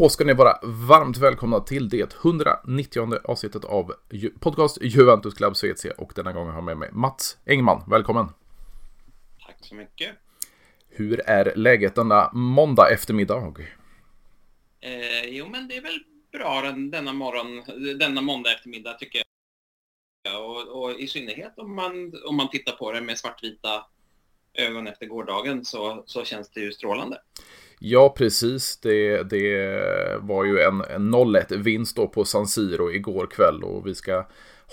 Då ska ni vara varmt välkomna till det 190 avsnittet av podcast Juventus Club Svezia och denna gången har jag med mig Mats Engman. Välkommen! Tack så mycket! Hur är läget denna måndag eftermiddag? Eh, jo, men det är väl bra den, denna morgon, denna måndag eftermiddag tycker jag. Och, och, i synnerhet om man, om man tittar på det med svartvita ögon efter gårdagen så, så känns det ju strålande. Ja, precis. Det, det var ju en, en 0-1-vinst då på San Siro igår kväll och vi ska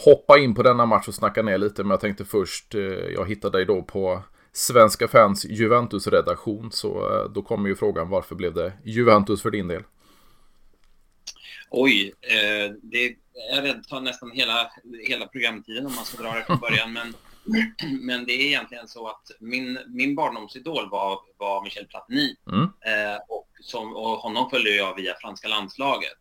hoppa in på denna match och snacka ner lite. Men jag tänkte först, eh, jag hittade dig då på Svenska fans Juventus-redaktion. Så eh, då kommer ju frågan, varför blev det Juventus för din del? Oj, eh, det är rädd tar nästan hela, hela programtiden om man ska dra det från början. Men, men det är egentligen så att min, min barndomsidol var, var Michel Platini. Mm. Eh, och, som, och honom följde jag via franska landslaget.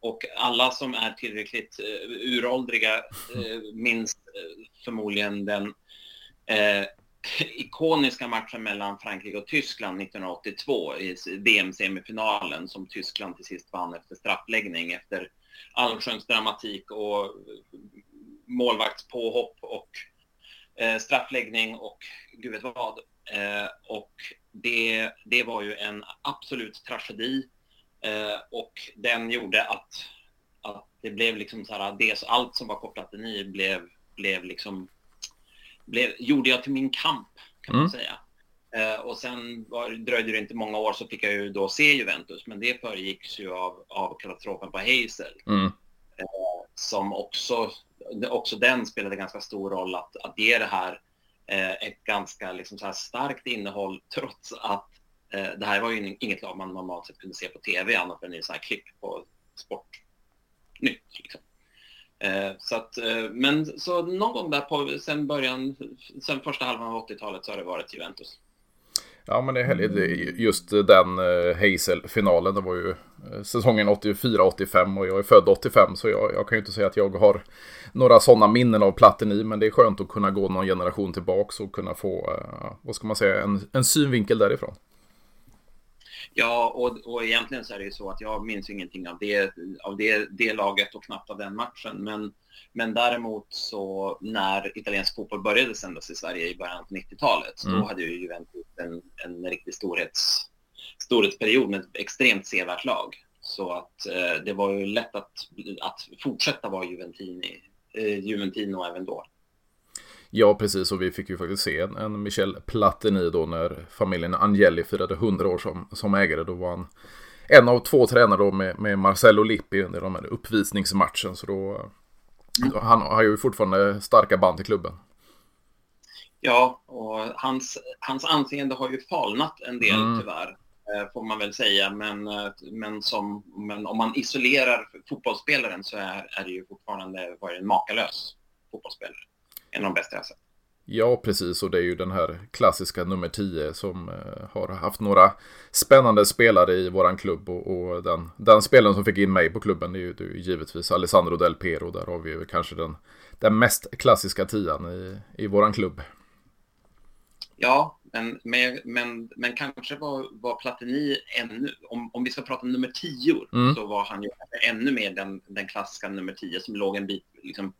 Och alla som är tillräckligt uh, uråldriga uh, minns uh, förmodligen den uh, ikoniska matchen mellan Frankrike och Tyskland 1982 i VM-semifinalen som Tyskland till sist vann efter straffläggning efter allsköns dramatik och målvaktspåhopp och eh, straffläggning och gud vet vad. Eh, och det, det var ju en absolut tragedi eh, och den gjorde att, att det blev liksom så här, det, allt som var kopplat till ni blev, blev liksom blev, gjorde jag till min kamp, kan mm. man säga. Eh, och sen var, dröjde det inte många år så fick jag ju då se Juventus, men det föregicks ju av, av katastrofen på Hazel. Mm. Eh, som också, också den spelade ganska stor roll att, att ge det här eh, ett ganska liksom, så här starkt innehåll trots att eh, det här var ju inget lag man normalt sett kunde se på tv annat än i så här klipp på Sportnytt. Liksom. Eh, så att, eh, men så någon gång där på, sen början, sen första halvan av 80-talet så har det varit Juventus. Ja men det är härligt. Just eh, den eh, Hazel-finalen, det var ju eh, säsongen 84-85 och jag är född 85 så jag, jag, kan ju inte säga att jag har några sådana minnen av Platini men det är skönt att kunna gå någon generation tillbaks och kunna få, vad ska man säga, en, en synvinkel därifrån. Ja, och, och egentligen så är det ju så att jag minns ingenting av det, av det, det laget och knappt av den matchen. Men, men däremot så när italiensk fotboll började sändas i Sverige i början av 90-talet, mm. då hade ju Juventus en, en riktig storhets, storhetsperiod med ett extremt sevärt lag. Så att eh, det var ju lätt att, att fortsätta vara Juventini, eh, Juventino även då. Ja, precis. Och vi fick ju faktiskt se en, en Michel Platini då när familjen Angeli firade 100 år som, som ägare. Då var han en av två tränare då med, med Marcello Lippi under de här uppvisningsmatchen. Så då, då, han har ju fortfarande starka band till klubben. Ja, och hans, hans anseende har ju falnat en del mm. tyvärr, eh, får man väl säga. Men, eh, men, som, men om man isolerar fotbollsspelaren så är, är det ju fortfarande var en makalös fotbollsspelare en av de bästa jag sett. Ja, precis. Och det är ju den här klassiska nummer 10 som eh, har haft några spännande spelare i våran klubb. Och, och den, den spelaren som fick in mig på klubben är ju, är ju givetvis Alessandro Del Pero. Där har vi ju kanske den, den mest klassiska tian i, i våran klubb. Ja, men, men, men, men kanske var, var Platini ännu, om, om vi ska prata nummer 10, mm. så var han ju ännu mer den, den klassiska nummer 10 som låg en bit liksom,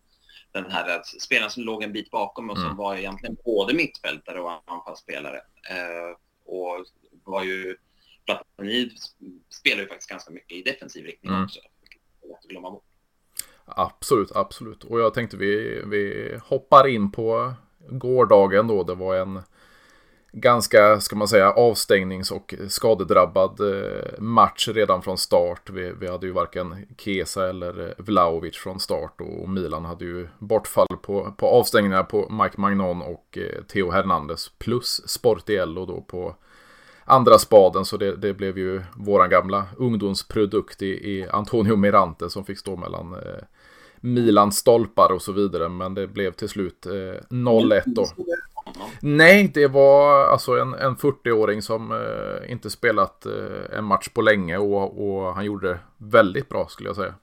den här spelaren som låg en bit bakom och som mm. var egentligen både mittfältare och anfallsspelare. Eh, och var ju, Platini spelar ju faktiskt ganska mycket i defensiv riktning mm. också. Att glömma bort. Absolut, absolut. Och jag tänkte vi, vi hoppar in på gårdagen då. Det var en ganska, ska man säga, avstängnings och skadedrabbad eh, match redan från start. Vi, vi hade ju varken Kesa eller eh, Vlaovic från start och Milan hade ju bortfall på, på avstängningar på Mike Magnon och eh, Theo Hernandez plus Sportiello då på andra spaden så det, det blev ju våran gamla ungdomsprodukt i, i Antonio Mirante som fick stå mellan eh, Milans stolpar och så vidare men det blev till slut eh, 0-1 då. Mm. Nej, det var alltså en, en 40-åring som eh, inte spelat eh, en match på länge och, och, han gjorde det väldigt bra skulle jag säga.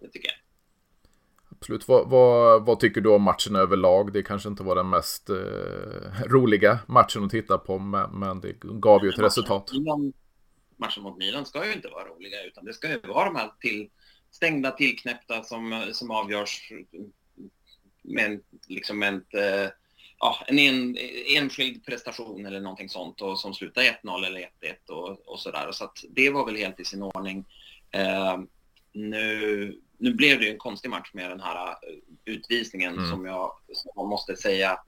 Det tycker jag. Absolut. Vad, vad, vad, tycker du om matchen överlag? Det kanske inte var den mest eh, roliga matchen att titta på, men, men det gav ju ett resultat. matcher mot Milan ska ju inte vara roliga, utan det ska ju vara de här till, stängda, tillknäppta som, som avgörs med liksom ett, eh, ja, en, en enskild prestation eller någonting sånt och som slutar 1-0 eller 1-1 och, och sådär. Så att det var väl helt i sin ordning. Eh, nu, nu blev det ju en konstig match med den här eh, utvisningen mm. som, jag, som jag måste säga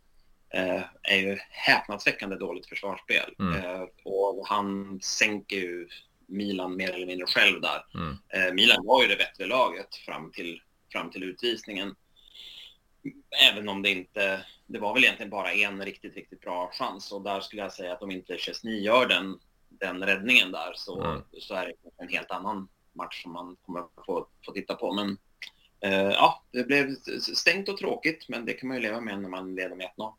eh, är ju häpnadsväckande dåligt försvarsspel. Mm. Eh, och han sänker ju Milan mer eller mindre själv där. Mm. Eh, Milan var ju det bättre laget fram till, fram till utvisningen. Även om det inte, det var väl egentligen bara en riktigt, riktigt bra chans och där skulle jag säga att om inte Chesney gör den, den räddningen där så, mm. så är det en helt annan match som man kommer få, få titta på. Men eh, ja, det blev stängt och tråkigt, men det kan man ju leva med när man leder med 1-0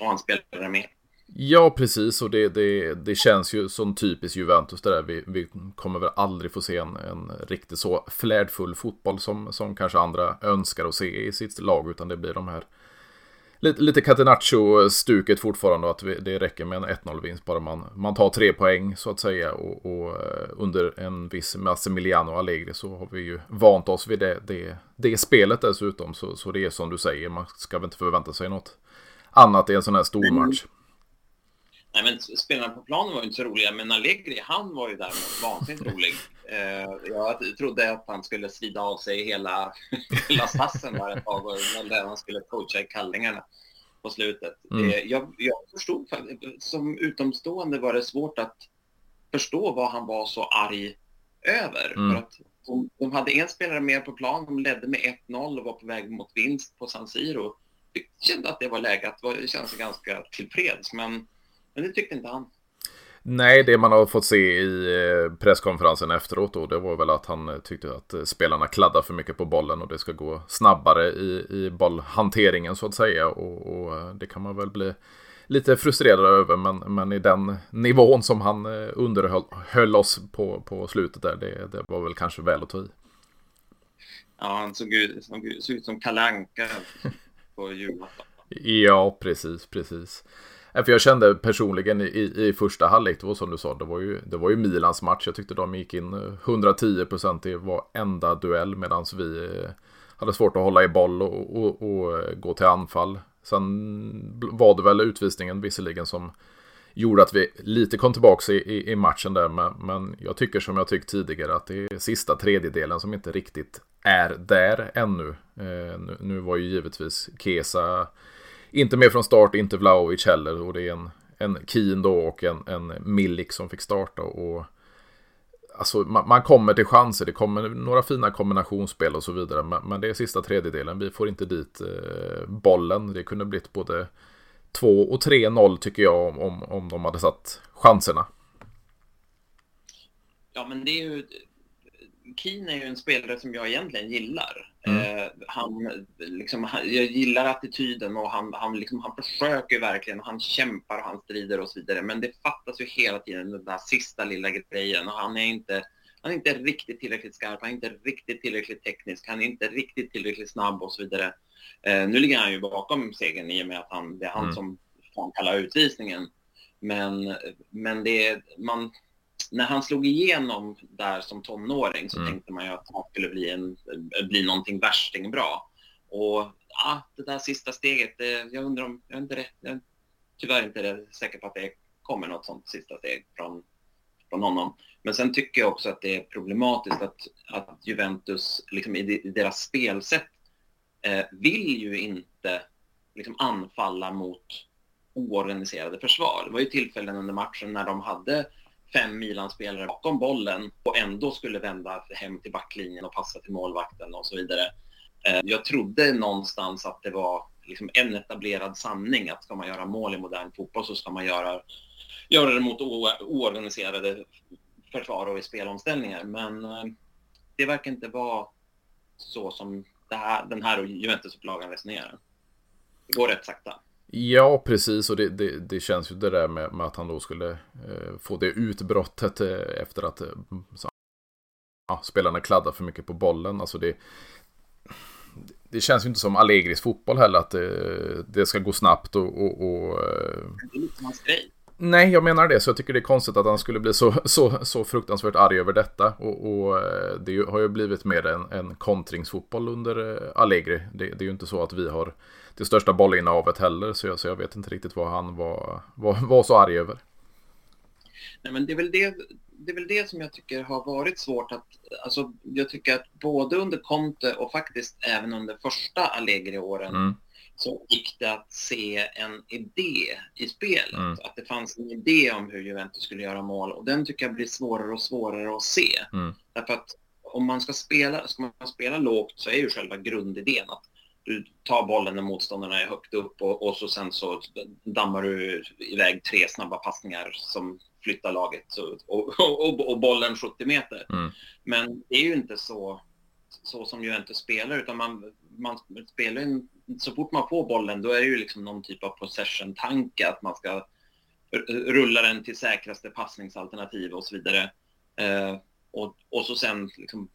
och han spelade med. Ja, precis. Och det, det, det känns ju som typiskt Juventus det där. Vi, vi kommer väl aldrig få se en, en riktigt så flärdfull fotboll som, som kanske andra önskar att se i sitt lag. Utan det blir de här lite, lite Catenaccio-stuket fortfarande. Att vi, det räcker med en 1-0-vinst bara man, man tar tre poäng så att säga. Och, och eh, under en viss Massimiliano Allegri så har vi ju vant oss vid det, det, det spelet dessutom. Så, så det är som du säger, man ska väl inte förvänta sig något annat i en sån här stor match. Nej, men spelarna på planen var ju inte så roliga, men Allegri, han var ju däremot vansinnigt rolig. Eh, jag trodde att han skulle svida av sig hela, hela stassen där ett tag, när han skulle coacha i kallingarna på slutet. Mm. Eh, jag, jag förstod som utomstående var det svårt att förstå vad han var så arg över. Mm. För att de, de, hade en spelare mer på plan, de ledde med 1-0 och var på väg mot vinst på San Siro. Jag kände att det var läge att känna sig ganska tillfreds, men men det tyckte inte han. Nej, det man har fått se i eh, presskonferensen efteråt då, det var väl att han eh, tyckte att eh, spelarna kladdar för mycket på bollen och det ska gå snabbare i, i bollhanteringen så att säga. Och, och det kan man väl bli lite frustrerad över, men, men i den nivån som han underhöll oss på, på slutet där, det, det var väl kanske väl att ta i. Ja, han såg ut, såg ut som kalanka på julafton. Ja, precis, precis. Eh, för jag kände personligen i, i första halvlek, det var som du sa, det var, ju, det var ju Milans match. Jag tyckte de gick in eh, 110% i varenda duell medan vi eh, hade svårt att hålla i boll och, och, och, gå till anfall. Sen var det väl utvisningen visserligen som gjorde att vi lite kom tillbaka i, i, matchen där. Men, men, jag tycker som jag tyckt tidigare att det är sista tredjedelen som inte riktigt är där ännu. Eh, nu, nu var ju givetvis Kesa inte med från start, inte Vlaovic heller. Och det är en, en Keen då och en, en Milik som fick starta. Och, alltså, man, man, kommer till chanser, det kommer några fina kombinationsspel och så vidare. Men, men det är sista tredjedelen, vi får inte dit eh, bollen. Det kunde blivit både 2 och 3-0 tycker jag om, om de hade satt chanserna. Ja, men det är ju Keen är ju en spelare som jag egentligen gillar. Mm. Eh, han, liksom, han, jag gillar attityden och han, han, liksom, han försöker verkligen och han kämpar och han strider och så vidare. Men det fattas ju hela tiden den där sista lilla grejen och han är inte, han är inte riktigt tillräckligt skarp, han är inte riktigt tillräckligt teknisk, han är inte riktigt tillräckligt snabb och så vidare. Eh, nu ligger han ju bakom segern i och med att han, det är han mm. som kallar utvisningen. Men, men det är, man, när han slog igenom där som tonåring så mm. tänkte man ju att han skulle bli, en, bli någonting värsting bra. Och ja, det där sista steget, det, jag undrar om, jag är inte rätt, jag är tyvärr inte säker på att det kommer något sånt sista steg från, från honom. Men sen tycker jag också att det är problematiskt att, att Juventus liksom i, i deras spelsätt eh, vill ju inte liksom anfalla mot oorganiserade försvar. Det var ju tillfällen under matchen när de hade fem Milan-spelare bakom bollen och ändå skulle vända hem till backlinjen och passa till målvakten och så vidare. Eh, jag trodde någonstans att det var liksom en etablerad sanning att ska man göra mål i modern fotboll så ska man göra, göra det mot oorganiserade försvar och i spelomställningar. Men eh, det verkar inte vara så som här, den här Juventus-upplagan resonerar. Det går rätt sakta. Ja, precis. Och det, det, det, känns ju det där med, med att han då skulle eh, få det utbrottet eh, efter att eh, så, ja, spelarna kladdar för mycket på bollen. Alltså det, det känns ju inte som Allegris fotboll heller att det, det ska gå snabbt och... och, och det är lite hans grej. Nej, jag menar det. Så jag tycker det är konstigt att han skulle bli så, så, så fruktansvärt arg över detta. Och, och eh, det har ju blivit mer en, en kontringsfotboll under eh, Allegri. Det, det, är ju inte så att vi har det största bollinnehavet heller. Så jag, så jag vet inte riktigt vad han var, var, var så arg över. Nej, men det är väl det, det är väl det som jag tycker har varit svårt att, alltså jag tycker att både under Conte och faktiskt även under första Allegri-åren mm så gick det att se en idé i spelet. Mm. Att det fanns en idé om hur Juventus skulle göra mål och den tycker jag blir svårare och svårare att se. Mm. Därför att om man ska spela, ska man spela lågt så är ju själva grundidén att du tar bollen när motståndarna är högt upp och, och så sen så dammar du iväg tre snabba passningar som flyttar laget och, och, och, bollen 70 meter. Mm. Men det är ju inte så, så som Juventus spelar utan man, man spelar en så fort man får bollen då är det ju liksom någon typ av possession-tanke att man ska rulla den till säkraste passningsalternativ och så vidare. Eh, och, och så sen liksom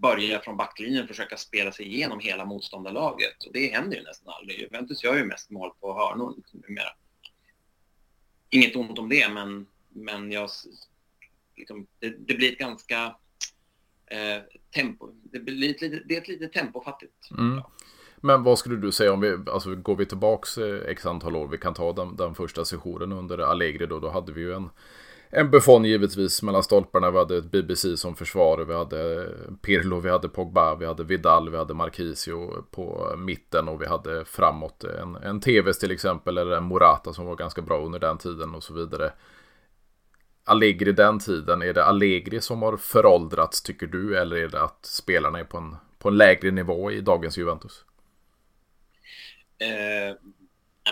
börja från backlinjen försöka spela sig igenom hela motståndarlaget. Och det händer ju nästan aldrig. Juventus gör ju mest mål på hörnor numera. Inget ont om det, men, men jag, liksom, det, det, blir ett ganska eh, tempo. Det, blir ett, det är ett lite tempofattigt. Mm. Men vad skulle du säga om vi, alltså går vi tillbaks eh, x antal år, vi kan ta den, den första sessionen under Allegri då, då hade vi ju en, en Buffon givetvis mellan stolparna, vi hade ett BBC som försvar, vi hade Pirlo, vi hade Pogba, vi hade Vidal, vi hade Marquisio på mitten och vi hade framåt en, en TVs till exempel, eller en Morata som var ganska bra under den tiden och så vidare. Allegri den tiden, är det Allegri som har föråldrats tycker du, eller är det att spelarna är på en, på en lägre nivå i dagens Juventus? Eh,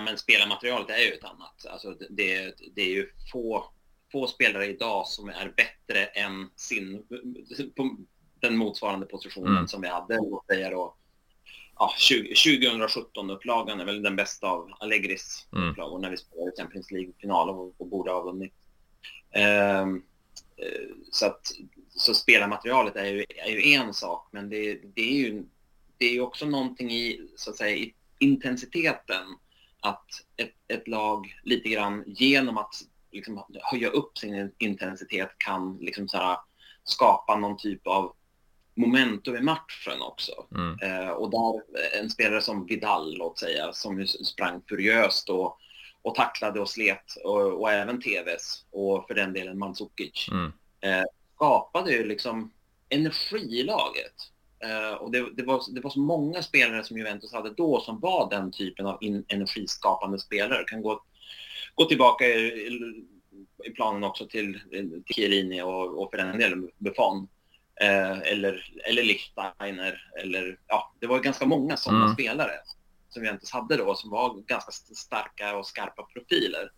men spelarmaterialet är ju ett annat. Alltså det, det är ju få, få spelare idag som är bättre än sin, den motsvarande positionen mm. som vi hade, låt säga då, ja, 2017-upplagan är väl den bästa av Allegris mm. upplagor när vi spelade Champions League-final och, och borde ha vunnit. Um, så att så spelarmaterialet är ju, är ju en sak, men det, det är ju det är också någonting i, så att säga, i intensiteten att ett, ett lag lite grann genom att liksom höja upp sin intensitet kan liksom så här, skapa någon typ av momentum i matchen också. Mm. Eh, och där en spelare som Vidal, låt säga, som sprang furiöst och, och tacklade och slet och, och även TVs och för den delen Mandzukic mm. eh, skapade ju liksom energi i laget. Uh, och det, det, var, det var så många spelare som Juventus hade då som var den typen av in, energiskapande spelare. Kan gå, gå tillbaka i, i planen också till, till Chiellini och, och för den delen Buffon. Uh, eller, eller Lichsteiner. Eller, ja, det var ganska många sådana mm. spelare som Juventus hade då som var ganska starka och skarpa profiler.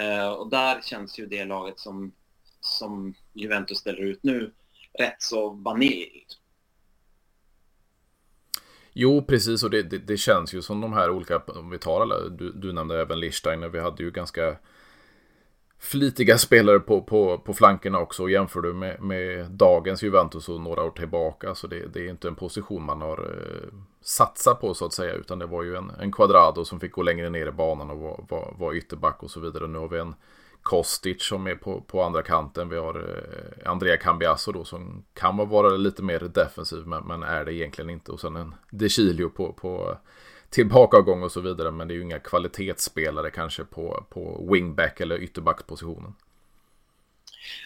Uh, och där känns ju det laget som, som Juventus ställer ut nu rätt så vaniljt. Jo, precis och det, det, det, känns ju som de här olika, om vi tar alla, du, du nämnde även Lichsteiner, vi hade ju ganska flitiga spelare på, på, på flankerna också. och Jämför du med, med dagens Juventus och några år tillbaka så det, det är inte en position man har eh, satsat på så att säga. Utan det var ju en, en Quadrado som fick gå längre ner i banan och var, var, var ytterback och så vidare. Nu har vi en Kostic som är på, på andra kanten. Vi har eh, Andrea Cambiasso då som kan vara lite mer defensiv men, men är det egentligen inte. Och sen en De Chilio på, på tillbakagång och så vidare. Men det är ju inga kvalitetsspelare kanske på, på wingback eller ytterbackspositionen.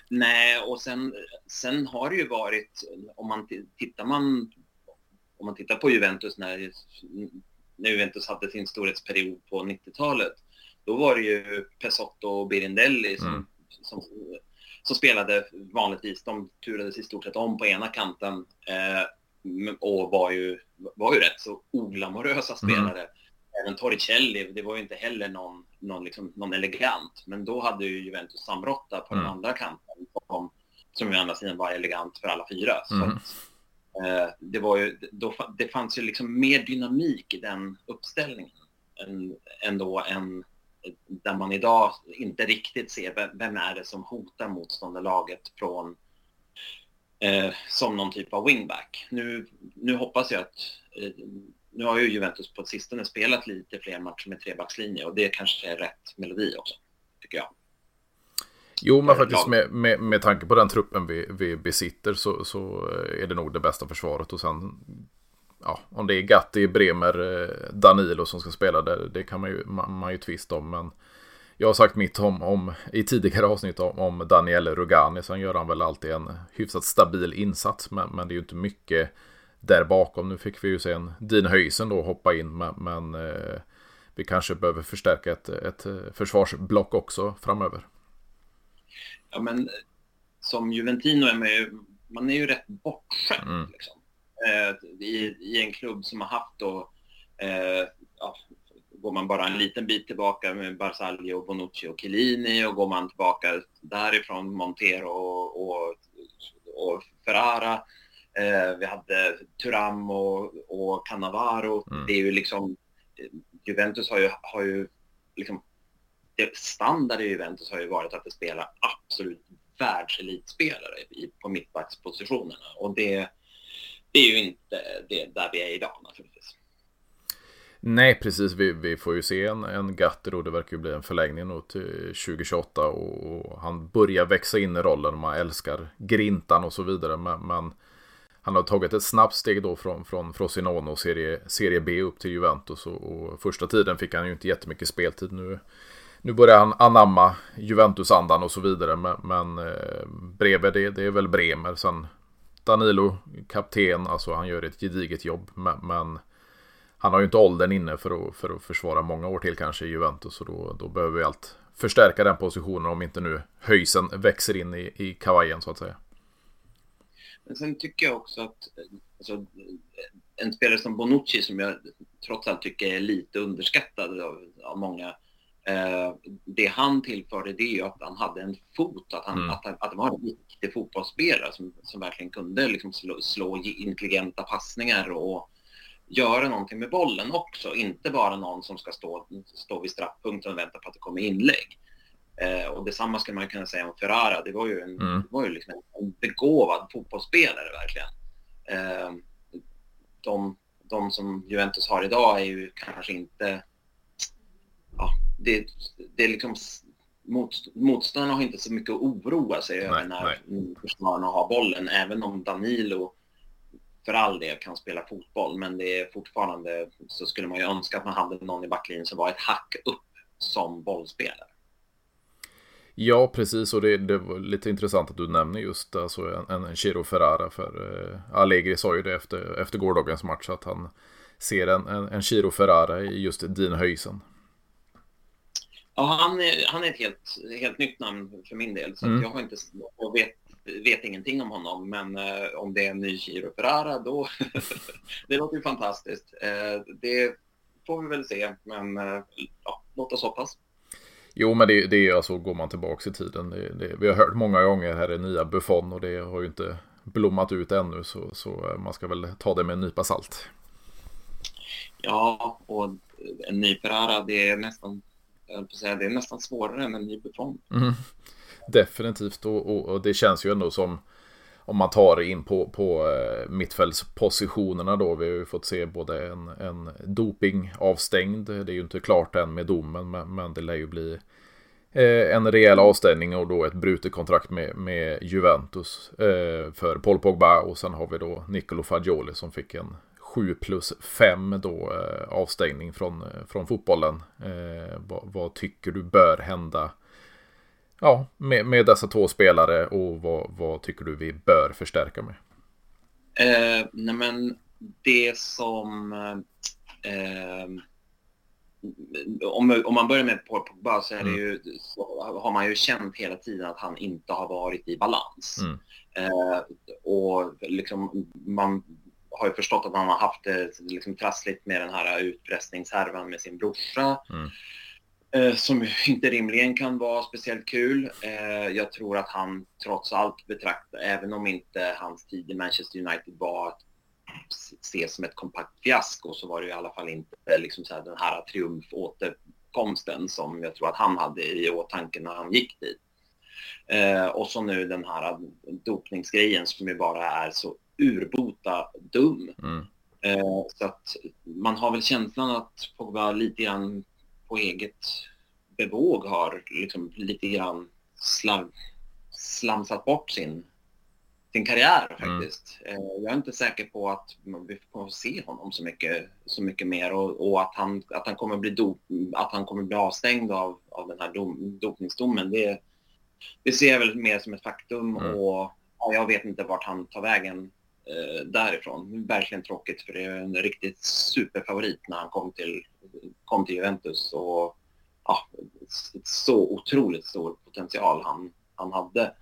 Nej, och sen, sen har det ju varit, om man tittar man om man tittar på Juventus när, när Juventus hade sin storhetsperiod på 90-talet då var det ju Pesotto och Birindelli som, mm. som, som, spelade vanligtvis. De turades i stort sett om på ena kanten eh, och var ju, var ju rätt så oglamorösa mm. spelare. Mm. Även Torricelli, det var ju inte heller någon, någon, liksom, någon elegant. Men då hade ju Juventus Sambrotta på mm. den andra kanten som, som ju andra sidan var elegant för alla fyra. Så mm. eh, det, var ju, då, det fanns ju liksom mer dynamik i den uppställningen än, ändå än där man idag inte riktigt ser vem, är det som hotar motståndarlaget från eh, som någon typ av wingback. Nu, nu hoppas jag att eh, nu har ju Juventus på sistone spelat lite fler matcher med trebackslinje och det kanske är rätt melodi också, tycker jag. Jo, men faktiskt med, med, med tanke på den truppen vi, vi besitter så, så är det nog det bästa försvaret. Och sen, ja, om det är Gatti, Bremer, eh, Danilo som ska spela, det, det kan man ju, man, man ju tvista om. Men jag har sagt mitt om, om i tidigare avsnitt om, om Daniel Rugani. Sen gör han väl alltid en hyfsat stabil insats. Men, men det är ju inte mycket där bakom. Nu fick vi ju se en Dean Höjsen då hoppa in. Men, men eh, vi kanske behöver förstärka ett, ett försvarsblock också framöver. Ja, men som Juventino är man ju, man är ju rätt bortskämd. Mm. Liksom. Eh, i, I en klubb som har haft då, eh, ja, går man bara en liten bit tillbaka med Barzagli och Bonucci och Chiellini och går man tillbaka därifrån Montero och, och, och Ferrara. Eh, vi hade Turam och, och Cannavaro. Mm. Det är ju liksom, Juventus har ju, har ju liksom, standard i Juventus har ju varit att det spelar absolut världselitspelare på mittbackspositionerna och det, det är ju inte det där vi är idag naturligtvis. Nej, precis. Vi, vi får ju se en, en Gatter och Det verkar ju bli en förlängning då till 2028 och, och han börjar växa in i rollen. Man älskar grintan och så vidare. Men, men han har tagit ett snabbt steg då från, från Frosinone och serie, serie B upp till Juventus. Och, och, första tiden fick han ju inte jättemycket speltid. Nu, nu börjar han anamma Juventus-andan och så vidare. Men, men eh, bredvid det, det är väl Bremer. Sen Danilo, kapten, alltså han gör ett gediget jobb. Men, men han har ju inte åldern inne för att, för att försvara många år till kanske i Juventus. Och då, då behöver vi allt förstärka den positionen om inte nu höjsen växer in i, i kavajen så att säga. Men sen tycker jag också att alltså, en spelare som Bonucci som jag trots allt tycker är lite underskattad av, av många. Eh, det han tillförde det är ju att han hade en fot, att han, mm. att, att han var en viktig fotbollsspelare som, som verkligen kunde liksom slå, slå intelligenta passningar och göra någonting med bollen också. Inte bara någon som ska stå, stå vid straffpunkten och vänta på att det kommer inlägg. Eh, och detsamma skulle man kunna säga om Ferrara. Det var ju en, mm. det var ju liksom en begåvad fotbollsspelare verkligen. Eh, de, de som Juventus har idag är ju kanske inte... Det, det är liksom... Mot, motståndarna har inte så mycket att oroa sig nej, över när försvararna har bollen. Även om Danilo för all del kan spela fotboll. Men det är fortfarande så skulle man ju önska att man hade någon i backlinjen som var ett hack upp som bollspelare. Ja, precis. Och det, det var lite intressant att du nämner just alltså, en, en Chiro Ferrara. För eh, Allegri sa ju det efter, efter gårdagens match att han ser en, en, en Chiro Ferrara i just Dean Höjsen. Ja, han är, han är ett helt, helt nytt namn för min del. Så mm. jag, har inte, jag vet, vet ingenting om honom. Men eh, om det är en ny Chiro Ferrara, då... det låter ju fantastiskt. Eh, det får vi väl se, men eh, ja, låt oss hoppas. Jo, men det, det är alltså, går man tillbaka i tiden. Det, det, vi har hört många gånger här är nya Buffon och det har ju inte blommat ut ännu. Så, så man ska väl ta det med en nypa salt. Ja, och en ny Ferrara, det är nästan, jag säga, det är nästan svårare än en ny betong. Mm, definitivt, och, och, och det känns ju ändå som om man tar in på, på eh, mittfältspositionerna då. Vi har ju fått se både en, en dopingavstängd. Det är ju inte klart än med domen, men, men det lär ju bli eh, en rejäl avstängning och då ett brutet kontrakt med, med Juventus eh, för Paul Pogba. Och sen har vi då Nicolo Fagioli som fick en 7 plus 5 då eh, avstängning från, från fotbollen. Eh, vad, vad tycker du bör hända? ja, med, med dessa två spelare och vad, vad tycker du vi bör förstärka med? Eh, nej men det som... Eh, om, om man börjar med Paul Pogba så, mm. ju, så har man ju känt hela tiden att han inte har varit i balans. Mm. Eh, och liksom, man har ju förstått att han har haft det liksom trassligt med den här utpressningshärvan med sin brorsa. Mm. Eh, som inte rimligen kan vara speciellt kul. Eh, jag tror att han trots allt betraktar, även om inte hans tid i Manchester United var att ses som ett kompakt fiasko så var det i alla fall inte liksom så här, den här triumfåterkomsten som jag tror att han hade i åtanke när han gick dit. Eh, och så nu den här dopningsgrejen som ju bara är så urbota dum. Mm. så att man har väl känslan att Pogba lite grann på eget bevåg har liksom lite grann slam, slamsat bort sin, sin karriär Mm. faktiskt. Eh, Jag är inte säker på att vi kommer att se honom så mycket, så mycket mer och, och att, han, att, han kommer bli dop, att han kommer bli avstängd av, av den här dom, dopningsdomen. Det, det ser jag väl mer som ett faktum Mm. och ja, jag vet inte vart han tar vägen eh, därifrån. Verkligen tråkigt för det är en riktigt superfavorit när han kom till, kom till Juventus och ja, så otroligt stor potential han, han hade.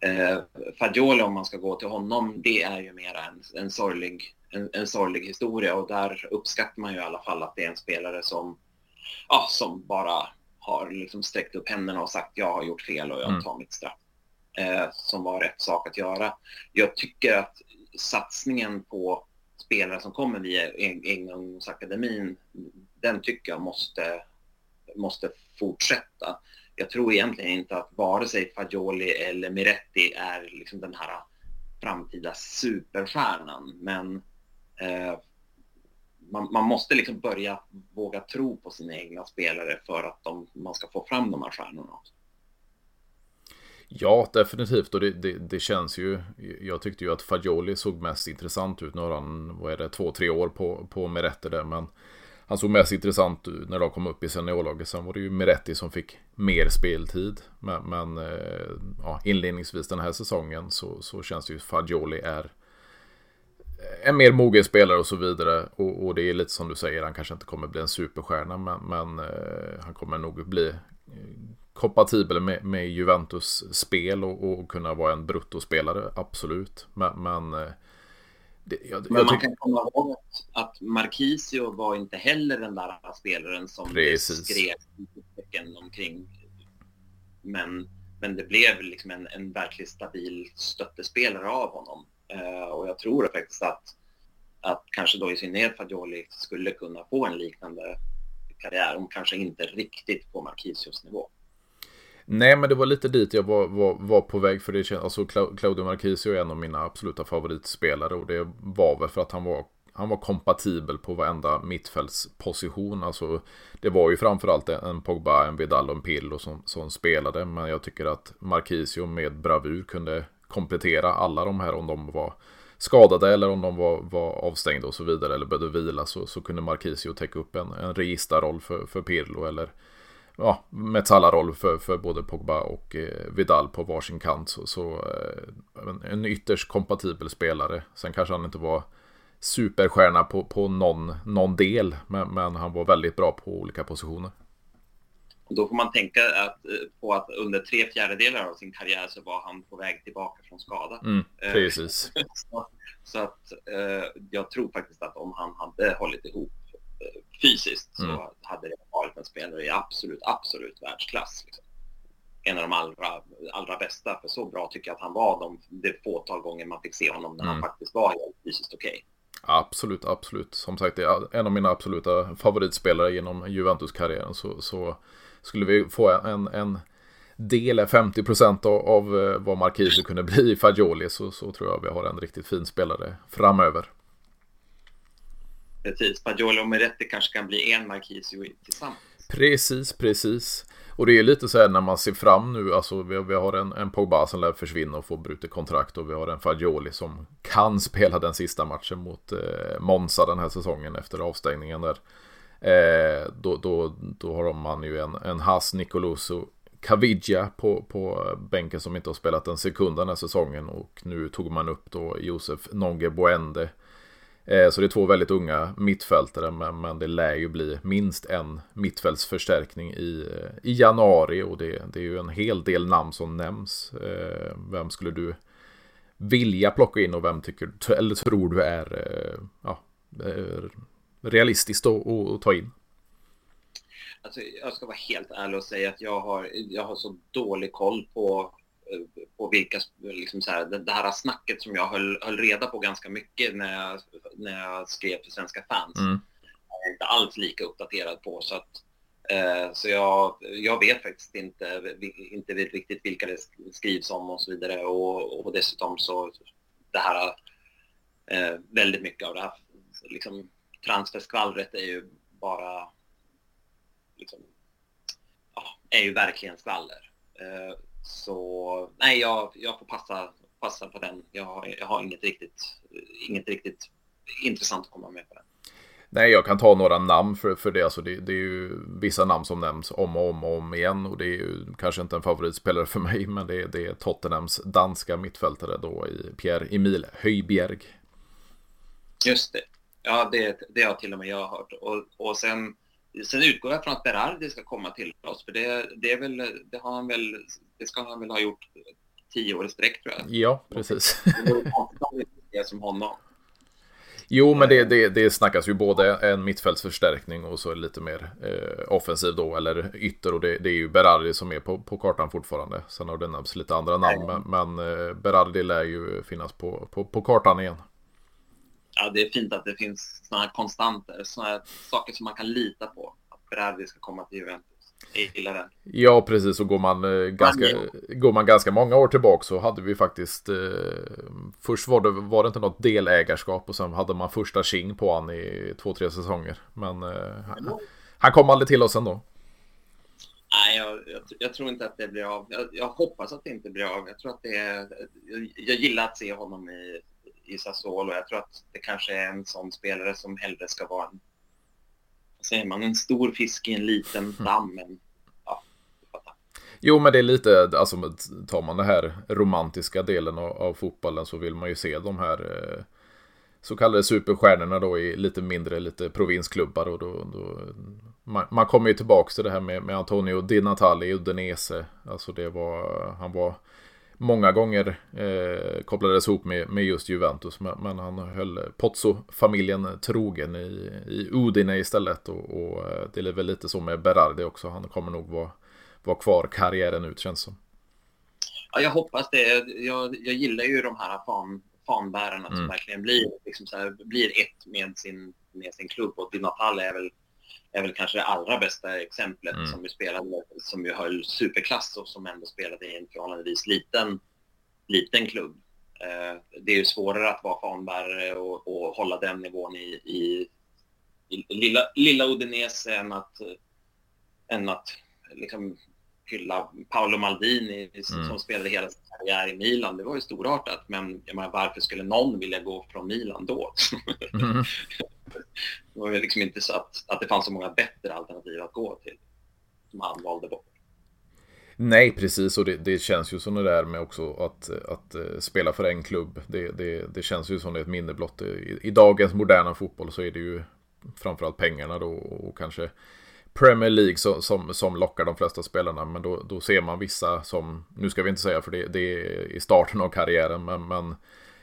Eh, Fagioli, om man ska gå till honom, det är ju mer en, en, sorglig, en, en sorglig historia och där uppskattar man ju i alla fall att det är en spelare som, ja, som bara har liksom sträckt upp händerna och sagt jag har gjort fel och jag Mm. tar mitt straff. Eh, som var rätt sak att göra. Jag tycker att satsningen på spelare som kommer via ungdomsakademin, den tycker jag måste, måste fortsätta. Jag tror egentligen inte att vare sig Fagioli eller Miretti är liksom den här framtida superstjärnan, men eh, man, man måste liksom börja våga tro på sina egna spelare för att de, man ska få fram de här stjärnorna. Också. Ja, definitivt. Och det, det, det, känns ju... Jag tyckte ju att Fagioli såg mest intressant ut. Nu har han, vad är det, två, tre år på, på Meretti där. Men han såg mest intressant ut när de kom upp i seniorlaget. Sen var det ju Meretti som fick mer speltid. Men, men eh, ja, inledningsvis den här säsongen så, så känns det ju att Fagioli är en mer mogen spelare och så vidare. Och, och, det är lite som du säger, han kanske inte kommer bli en superstjärna. Men, men eh, han kommer nog bli kompatibel med, med Juventus spel och, och, kunna vara en bruttospelare, absolut. Men, men, det, jag, men jag man kan komma ihåg att, Marquisio var inte heller den där spelaren som Precis. skrev tecken omkring. Men, men det blev liksom en, en verkligt stabil stöttespelare av honom. Uh, och jag tror faktiskt att, att kanske då i synnerhet Fagioli skulle kunna få en liknande karriär, om kanske inte riktigt på Marquisios nivå. Nej, men det var lite dit jag var, var, var på väg för det känns, alltså Claudio Marchisio är en av mina absoluta favoritspelare och det var väl för att han var han var kompatibel på varenda mittfältsposition. Alltså, det var ju framförallt en Pogba, en Vidal och en Pillo som, som spelade. Men jag tycker att Marquisio med bravur kunde komplettera alla de här om de var skadade eller om de var, var avstängda och så vidare eller behövde vila så, så kunde Marquisio täcka upp en, en registerroll för, för Pirlo eller ja, Metalla-roll för, för både Pogba och eh, Vidal på varsin kant. Så, så eh, en, en ytterst kompatibel spelare. Sen kanske han inte var superstjärna på, på någon, någon del, men, men han var väldigt bra på olika positioner. Och då får man tänka att, på att under tre fjärdedelar av sin karriär så var han på väg tillbaka från skada. Mm, precis. så, så, att eh, jag tror faktiskt att om han hade hållit ihop eh, fysiskt så mm. hade det en spelare i absolut, absolut världsklass. Liksom. En av de allra, allra bästa, för så bra tycker jag att han var de, det fåtal gånger man fick se honom när mm. han faktiskt var helt fysiskt okej. Okay. Absolut, absolut. Som sagt, det är en av mina absoluta favoritspelare genom Juventus-karriären. Så, så skulle vi få en, en del, 50% av, av vad Marquise kunde bli i Fagioli så, så tror jag vi har en riktigt fin spelare framöver. Precis, Fagioli och Meretti kanske kan bli en Marquise tillsammans. Precis, precis. Och det är lite så här när man ser fram nu, alltså vi, vi har en, en Pogba som lär försvinna och få brutet kontrakt och vi har en Fagioli som kan spela den sista matchen mot eh, Monza den här säsongen efter avstängningen där. Eh, då, då, då har man ju en, en Haas Nicoloso Caviglia på, på bänken som inte har spelat en sekund den här säsongen och nu tog man upp då Josef Nonge Boende Eh, Eh, så det är två väldigt unga mittfältare men, men det lär ju bli minst en mittfältsförstärkning i, eh, i januari och det, det är ju en hel del namn som nämns. Eh, vem skulle du vilja plocka in och vem tycker eller tror du är ja, realistiskt att, att ta in? Alltså, jag ska vara helt ärlig och säga att jag har, jag har så dålig koll på på vilka, liksom så här, det här snacket som jag höll, höll reda på ganska mycket när jag, när jag skrev till Svenska fans. Mm. Jag är inte alls lika uppdaterad på så att eh, så jag, jag vet faktiskt inte, inte riktigt vilka det skrivs om och så vidare och, och dessutom så det här eh, väldigt mycket av det här liksom, transferskvallret är ju bara liksom, ja, är ju verkligen skvaller. Eh, så nej, jag, jag får passa, passa på den. Jag, jag har inget riktigt, inget riktigt intressant att komma med på den. Nej, jag kan ta några namn för, för det. Alltså det. Det är ju vissa namn som nämns om och om och om igen. Och det är ju kanske inte en favoritspelare för mig. Men det är, det är Tottenhams danska mittfältare då i Pierre-Emil Höjbjerg. Just det. Ja, det, det har till och med jag hört. Och, och sen, sen utgår jag från att Berardi ska komma till oss. För det, det, är väl, det, har han väl, det ska han väl ha gjort tio år i sträck tror jag. Ja, precis. Det är som honom. Jo, men det, det, det snackas ju både en mittfältsförstärkning och så lite mer eh, offensiv då, eller ytter. Och det, det är ju Berardi som är på, på kartan fortfarande. Sen har det nämnts lite andra namn, men, men eh, Berardi lär ju finnas på, på, på kartan igen. Ja, det är fint att det finns sådana här konstanter, sådana här saker som man kan lita på. Att Berardi ska komma till Juventus. Ja, precis. Och går man, eh, ganska, går man ganska många år tillbaka så hade vi faktiskt... Eh, först var det, var det inte något delägarskap och sen hade man första King på han i två, tre säsonger. Men eh, han, han kom aldrig till oss ändå. Nej, jag, jag, jag, tror inte att det blir av. Jag, jag, hoppas att det inte blir av. Jag tror att det är... Jag, gillar att se honom i, i Sassuolo. Jag tror att det kanske är en sån spelare som hellre ska vara en säger man, en stor fisk i en liten mm. damm. Ja, Jo, men det är lite, alltså tar man den här romantiska delen av, av, fotbollen så vill man ju se de här eh, så kallade superstjärnorna då i lite mindre, lite provinsklubbar och då, då man, man kommer ju tillbaka till det här med, med Antonio Di Natale i Udinese. Alltså det var, han var många gånger eh, kopplades ihop med, med just Juventus. Men, men han höll Pozzo-familjen trogen i, i Udine istället. Och, och, eh, det är väl lite så med Berardi också. Han kommer nog vara, vara kvar karriären ut känns som. Ja, jag hoppas det. Jag, jag gillar ju de här fan, fanbärarna mm. som verkligen blir, liksom så här, blir ett med sin, med sin klubb. Och Di Natale är väl är väl kanske det allra bästa exemplet mm. som vi spelade, som ju höll superklass och som ändå spelade i en förhållandevis liten, liten klubb. Eh, det är ju svårare att vara fanbärare och, och hålla den nivån i, i, i lilla, lilla Udinese än att, än att liksom hylla Paolo Maldini mm. som spelade hela sin karriär i Milan. Det var ju storartat, men jag menar, varför skulle någon vilja gå från Milan då? Mm. det var ju liksom inte så att, att det fanns så många bättre alternativ att gå till som han valde bort. Nej, precis. Och det, det känns ju som det där med också att, att uh, spela för en klubb. Det, det, det känns ju som det är ett minne blott. I, I, dagens moderna fotboll så är det ju framförallt pengarna då och kanske Premier League som, som, som, lockar de flesta spelarna. Men då, då ser man vissa som, nu ska vi inte säga för det, det är i starten av karriären, men, men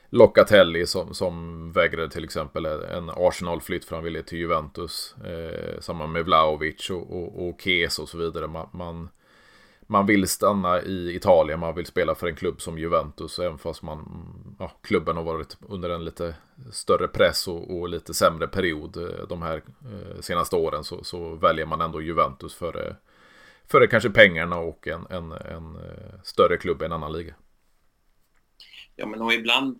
Locatelli som, som vägrade till exempel en Arsenal-flytt för han ville till Juventus. Eh, samma med Vlaovic och, och, och Kes och så vidare. Man, man, man, vill stanna i Italien, man vill spela för en klubb som Juventus. Även fast man, ja, klubben har varit under en lite större press och, och lite sämre period eh, de här eh, senaste åren så, så, väljer man ändå Juventus före, före kanske pengarna och en, en, en eh, större klubb i en annan liga. Ja, men och ibland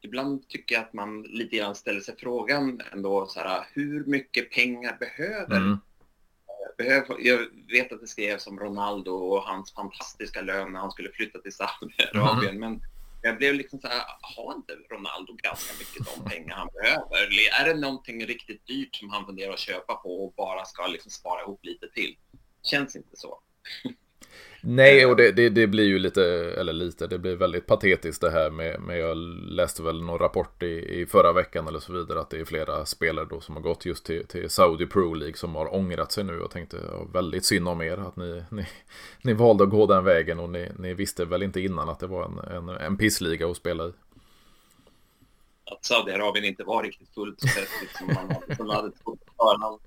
ibland tycker jag att man lite grann ställer sig frågan ändå så här, hur mycket pengar behöver mm. Jag vet att det skrevs om Ronaldo och hans fantastiska lön när han skulle flytta till Saudiarabien, mm. men jag blev liksom så här, har inte Ronaldo ganska mycket de pengar han behöver? Är det någonting riktigt dyrt som han funderar att köpa på och bara ska liksom spara ihop lite till? Känns inte så. Nej, och det, det, det, blir ju lite, eller lite, det blir väldigt patetiskt det här med, med jag läste väl någon rapport i, i förra veckan eller så vidare att det är flera spelare då som har gått just till, till Saudi Pro League som har ångrat sig nu och tänkte ja, väldigt synd om er att ni, ni, ni valde att gå den vägen och ni, ni visste väl inte innan att det var en, en, en pissliga att spela i. Att Saudiarabien inte var riktigt fullt så som man hade, som man hade trott på förhand.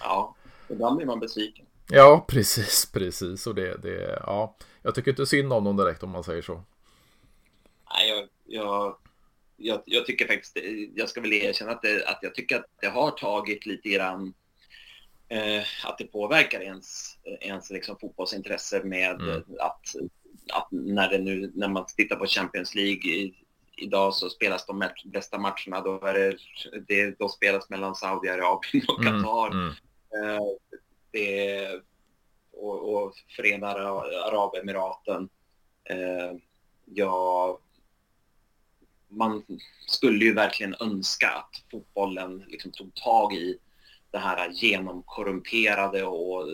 Ja, ibland blir man besviken. Ja, precis, precis. Och det, det, ja, jag tycker inte synd om dem direkt om man säger så. Nej, jag, jag, jag, jag tycker faktiskt, jag ska väl erkänna att, det, att jag tycker att det har tagit lite grann, eh, att det påverkar ens, ens liksom fotbollsintresse med mm. att, att när, det nu, när man tittar på Champions League i, idag så spelas de bästa matcherna, då, är det, det, då spelas mellan Saudiarabien och mm, Qatar. Mm, mm. Eh, det, och, och Förenade Arabemiraten. Eh, ja, man skulle ju verkligen önska att fotbollen liksom tog tag i det här genomkorrumperade och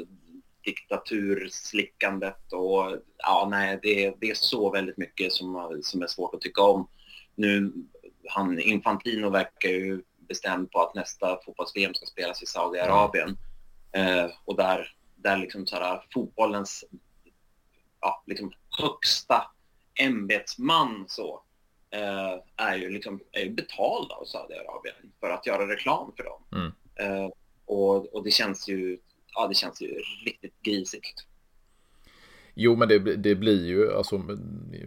diktaturslickandet och ja, nej, det, det är så väldigt mycket som, som är svårt att tycka om. Nu, han, Infantino verkar ju bestämd på att nästa fotbolls-VM ska spelas i Saudiarabien. Eh, och där, där liksom så här, fotbollens ja, liksom högsta ämbetsman så, eh, är ju liksom, är betald av Saudiarabien för att göra reklam för dem. Mm. Eh, och, och det känns ju ja, det känns ju riktigt grisigt. Jo, men det, det blir ju, alltså,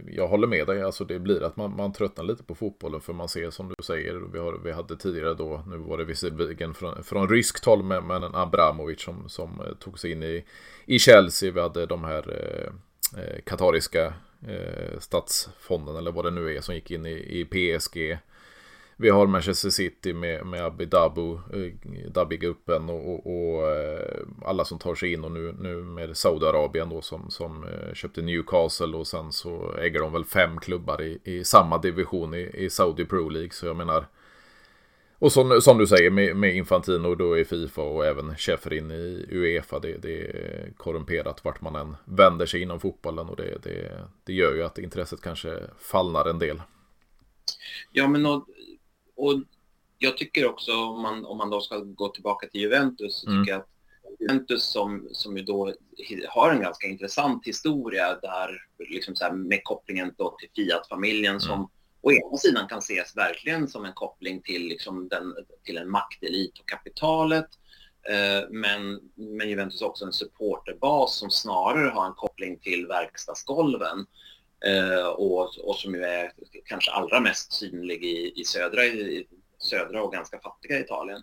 jag håller med dig, alltså det blir att man, man tröttnar lite på fotbollen för man ser som du säger, vi, har, vi hade tidigare då, nu var det visserligen från, från ryskt håll med, med en Abramovic som, som eh, tog sig in i, i Chelsea, vi hade de här eh, eh, katariska eh, statsfonden eller vad det nu är som gick in i, i PSG. Vi har Manchester City med, med Abu Dhabi, eh, Dhabi-gruppen och, och, och, eh, alla som tar sig in och nu, nu med Saudiarabien då som, som eh, köpte Newcastle och sen så äger de väl fem klubbar i, i samma division i, i Saudi Pro League så jag menar och som, som du säger med, med Infantino då i Fifa och även Schäferin i Uefa det, det är korrumperat vart man än vänder sig inom fotbollen och det, det, det gör ju att intresset kanske fallnar en del. Ja men och och jag tycker också om man, om man då ska gå tillbaka till Juventus så mm. tycker jag att Juventus som, som ju då har en ganska intressant historia där liksom så här, med kopplingen då till Fiat-familjen mm. som å ena sidan kan ses verkligen som en koppling till, liksom den, till en maktelit och kapitalet. Eh, men, men Juventus också en supporterbas som snarare har en koppling till verkstadsgolven. Eh, och, och som ju är kanske allra mest synlig i, i, södra, i södra och ganska fattiga Italien.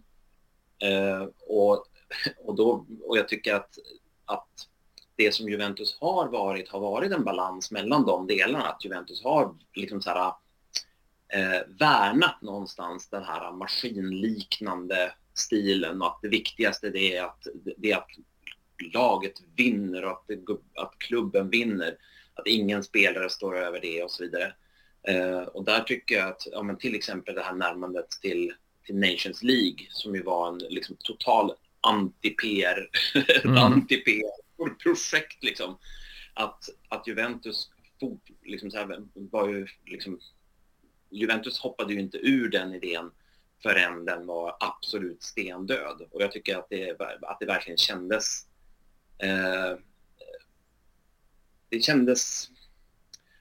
Eh, och, och, då, och jag tycker att, att det som Juventus har varit har varit en balans mellan de delarna. Att Juventus har liksom så här, eh, värnat någonstans den här maskinliknande stilen och att det viktigaste det är att, det är att laget vinner och att, det, att klubben vinner att ingen spelare står över det och så vidare. Eh, och där tycker jag att ja, men till exempel det här närmandet till, till Nations League som ju var en liksom, total anti-PR, mm. anti-PR-projekt liksom. Att, att Juventus liksom, så här, var ju liksom, Juventus hoppade ju inte ur den idén förrän den var absolut stendöd. Och jag tycker att det, att det verkligen kändes eh, det kändes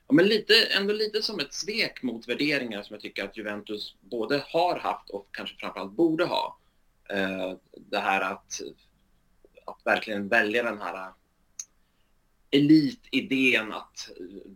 ja, men lite, ändå lite som ett svek mot värderingar som jag tycker att Juventus både har haft och kanske framförallt borde ha. Eh, det här att, att verkligen välja den här elitidén att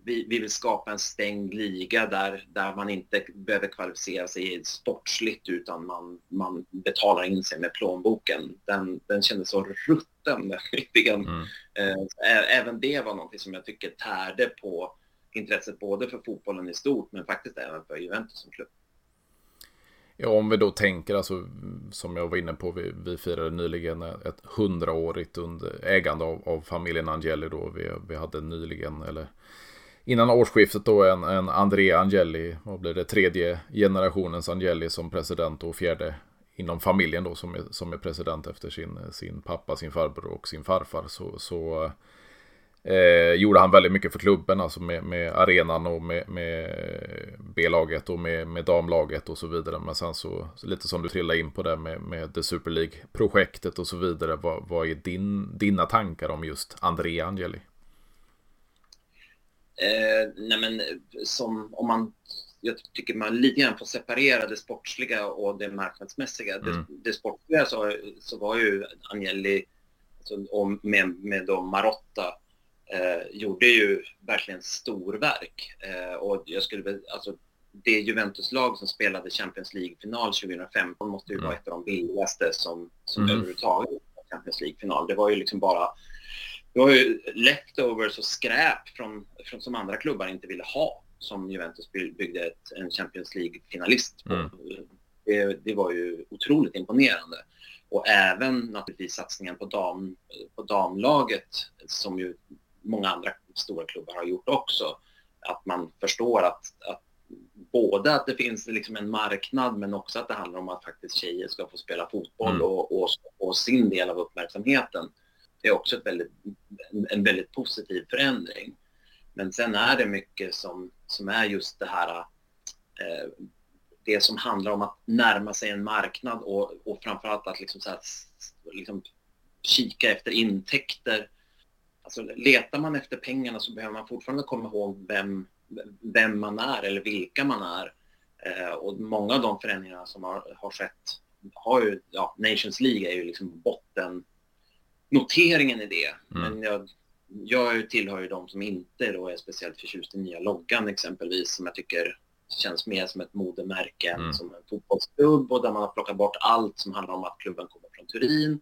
vi, vi vill skapa en stängd liga där, där man inte behöver kvalificera sig sportsligt utan man, man betalar in sig med plånboken. Den, den kändes så rutten. Mm. Eh, även det var något som jag tycker tärde på intresset både för fotbollen i stort men faktiskt även för Juventus som klubb. Ja, om vi då tänker, alltså, som jag var inne på, vi, vi firade nyligen ett hundraårigt ägande av, av, familjen Angeli då. Vi, vi hade nyligen, eller innan årsskiftet då, en, en Andrea Angeli, vad blir det, tredje generationens Angeli som president och fjärde inom familjen då som är, som är president efter sin, sin pappa, sin farbror och sin farfar. Så, så Eh, gjorde han väldigt mycket för klubben, alltså med, med arenan och med, med B-laget och med, med, damlaget och så vidare. Men sen så, lite som du trillade in på det med, med The Super League-projektet och så vidare. Vad, vad är din, dina tankar om just Andrea Angeli? Eh, nej men som om man, jag tycker man lite grann får separera det sportsliga och det marknadsmässiga. Mm. Det, det sportsliga så, så var ju Angeli, alltså, och med, med då Marotta, eh, gjorde ju verkligen storverk. Eh, och jag skulle alltså det Juventus-lag som spelade Champions League-final 2015 måste ju mm. vara ett av de billigaste som, som mm. överhuvudtaget Champions League-final. Det var ju liksom bara det var ju leftovers och skräp från, från, som andra klubbar inte ville ha som Juventus byggde ett, en Champions League-finalist på. Mm. Det, det, var ju otroligt imponerande. Och även naturligtvis satsningen på, dam, på damlaget som ju många andra stora klubbar har gjort också. Att man förstår att, att både att det finns liksom en marknad men också att det handlar om att faktiskt tjejer ska få spela fotboll mm. och, och, och, sin del av uppmärksamheten. Det är också väldigt, en väldigt positiv förändring. Men sen är det mycket som, som är just det här eh, det som handlar om att närma sig en marknad och, och framförallt att liksom så här, liksom kika efter intäkter. Alltså, letar man efter pengarna så behöver man fortfarande komma ihåg vem, vem man är eller vilka man är. Eh, och många av de förändringarna som har, har skett har ju, ja, Nations League är ju liksom botten noteringen i det. Mm. Men jag, jag tillhör ju de som inte då är speciellt förtjust i nya loggan exempelvis som jag tycker känns mer som ett modemärke än mm. som en fotbollsklubb och där man har plockat bort allt som handlar om att klubben kommer från Turin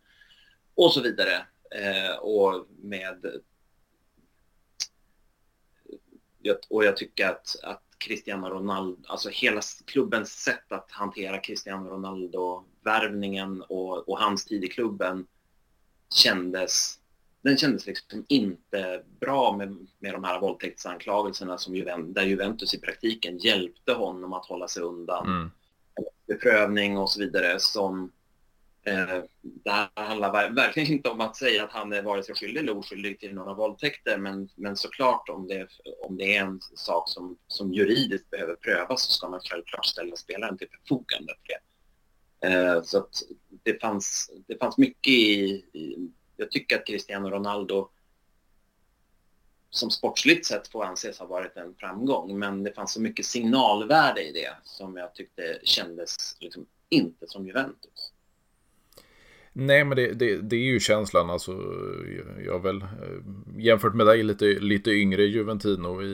och så vidare. Eh, och med och jag tycker att, att Cristiano Ronaldo, alltså hela klubbens sätt att hantera Cristiano Ronaldo-värvningen och, och hans tid i klubben kändes den kändes liksom inte bra med, med de här våldtäktsanklagelserna som Juventus, där Juventus i praktiken hjälpte honom att hålla sig undan mm. beprövning och så vidare som Eh, det här handlar verkligen inte om att säga att han är vare sig skyldig eller oskyldig till några våldtäkter men, men såklart om det, om det är en sak som, som juridiskt behöver prövas så ska man självklart ställa spelaren till förfogande för det. Eh, så att det fanns, det fanns mycket i, i jag tycker att Cristiano Ronaldo som sportsligt sett får anses ha varit en framgång men det fanns så mycket signalvärde i det som jag tyckte kändes liksom inte som Juventus. Nej, men det, det, det, är ju känslan. Alltså, jag väl eh, jämfört med dig lite, lite yngre Juventino i,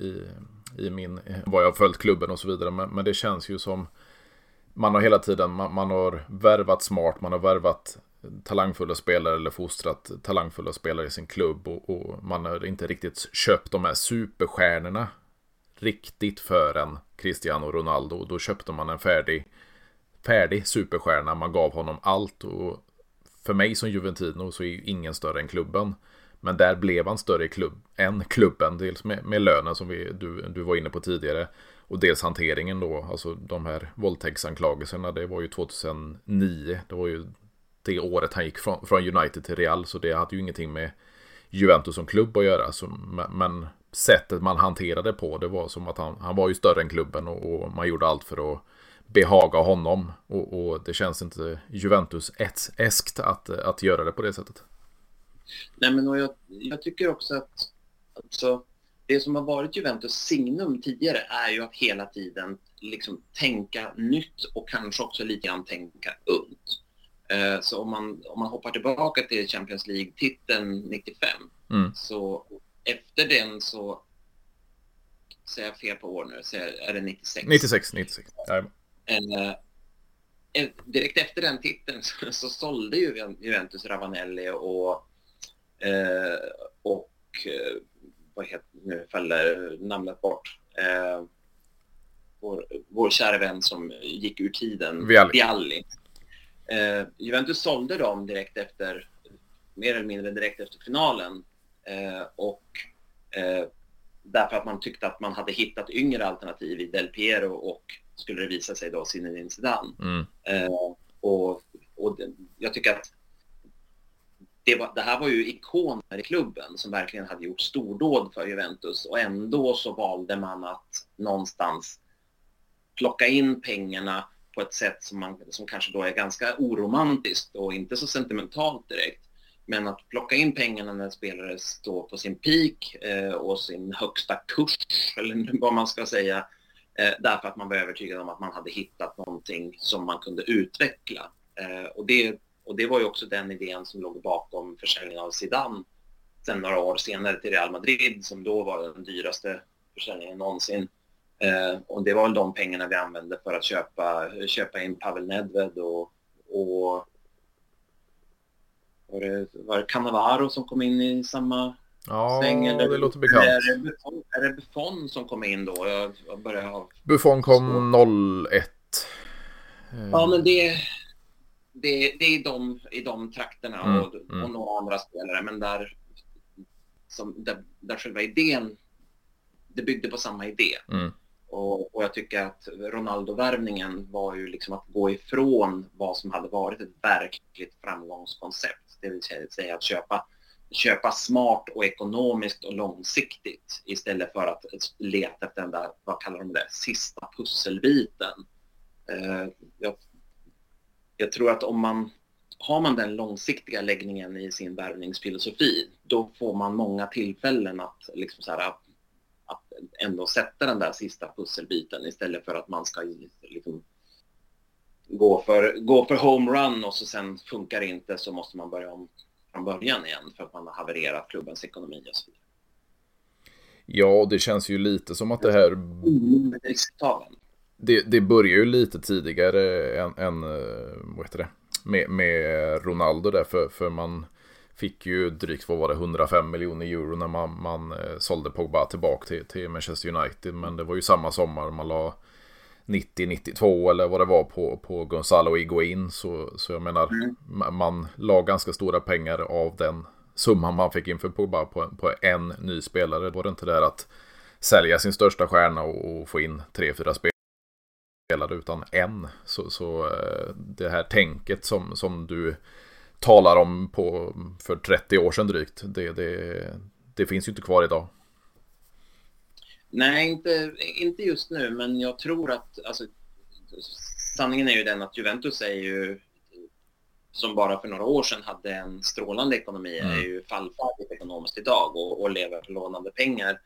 i, i min, vad jag har följt klubben och så vidare. Men, men det känns ju som man har hela tiden, man, man, har värvat smart, man har värvat talangfulla spelare eller fostrat talangfulla spelare i sin klubb och, och, man har inte riktigt köpt de här superstjärnorna riktigt för en Cristiano Ronaldo. Då köpte man en färdig, färdig superstjärna, man gav honom allt och för mig som Juventino så är ju ingen större än klubben. Men där blev han större klubb, än klubben, dels med, med lönen som vi, du, du var inne på tidigare. Och dels hanteringen då, alltså de här våldtäktsanklagelserna, det var ju 2009. Det var ju det året han gick från, från United till Real. Så det hade ju ingenting med Juventus som klubb att göra. Så, men sättet man hanterade på det var som att han, han var ju större än klubben och, och man gjorde allt för att behaga honom. Och, och det känns inte Juventus-eskt att, att göra det på det sättet. Nej, men jag, jag tycker också att alltså, det som har varit Juventus signum tidigare är ju att hela tiden liksom tänka nytt och kanske också lite grann tänka ungt. Eh, så om man, om man hoppar tillbaka till Champions League-titeln 95 mm. så efter den så säger jag fel på år nu, så är det 96? 96, 96. Ja. Eh, eh, direkt efter den titeln så, så sålde ju Juventus Ravanelli och, eh, och eh, vad heter, nu faller namnet bort. Eh, vår, vår kära vän som gick ur tiden, Vialli. Vialli. Eh, Juventus sålde dem direkt efter, mer eller mindre direkt efter finalen. Eh, och eh, därför att man tyckte att man hade hittat yngre alternativ i Del Piero och skulle det visa sig då Zinedine Zidane. Mm. Eh, och, och det, jag tycker att det, var, det, här var ju ikoner i klubben som verkligen hade gjort stordåd för Juventus och ändå så valde man att någonstans plocka in pengarna på ett sätt som, man, som kanske då är ganska oromantiskt och inte så sentimentalt direkt. Men att plocka in pengarna när spelare står på sin peak eh, och sin högsta kurs, eller vad man ska säga, eh, därför att man var övertygad om att man hade hittat någonting som man kunde utveckla. Eh, och, det, och det var ju också den idén som låg bakom försäljningen av Zidane sen några år senare till Real Madrid som då var den dyraste försäljningen någonsin. Eh, och det var väl de pengarna vi använde för att köpa, köpa in Pavel Nedved och, och var det, var det Cannavaro som kom in i samma ja, sväng? Eller, det låter bekant. Är det, Buffon, är det Buffon som kom in då? Jag, jag börjar ha... Buffon kom 01. Ja, men det, det, det är i de, i de trakterna mm, och, mm. och några andra spelare. Men där som, där, där själva idén, det byggde på samma idé. Mm. Och, och, jag tycker att Ronaldo-värvningen var ju liksom att gå ifrån vad som hade varit ett verkligt framgångskoncept. Det vill säga att köpa, köpa smart och ekonomiskt och långsiktigt istället för att leta efter den där, vad kallar de det, sista pusselbiten. Eh, jag, jag tror att om man har man den långsiktiga läggningen i sin värvningsfilosofi, då får man många tillfällen att, liksom så här, att ändå sätta den där sista pusselbiten istället för att man ska liksom, gå, för, gå för homerun och så sen funkar det inte så måste man börja om från början igen för att man har havererat klubbens ekonomi och så vidare. Ja, det känns ju lite som att det här... Det, det börjar ju lite tidigare än, än eh, vad heter det? med, med Ronaldo där för, för man fick ju drygt, vad var det, 105 miljoner euro när man, man eh, sålde Pogba tillbaka till, till Manchester United. Men det var ju samma sommar man la 90-92 eller vad det var på, på Gonzalo Higuain. Så, så jag menar, mm. man la ganska stora pengar av den summan man fick in för Pogba på, på en ny spelare. Då var det inte där att sälja sin största stjärna och, och få in tre, fyra spelare utan en. Så, så eh, det här tänket som, som du talar om på, för 30 år sedan drygt, det, det, det finns ju inte kvar idag. Nej, inte, inte just nu, men jag tror att alltså, sanningen är ju den att Juventus är ju som bara för några år sedan hade en strålande ekonomi, mm. är ju fallfärdigt ekonomiskt idag och, och lever på lånande pengar.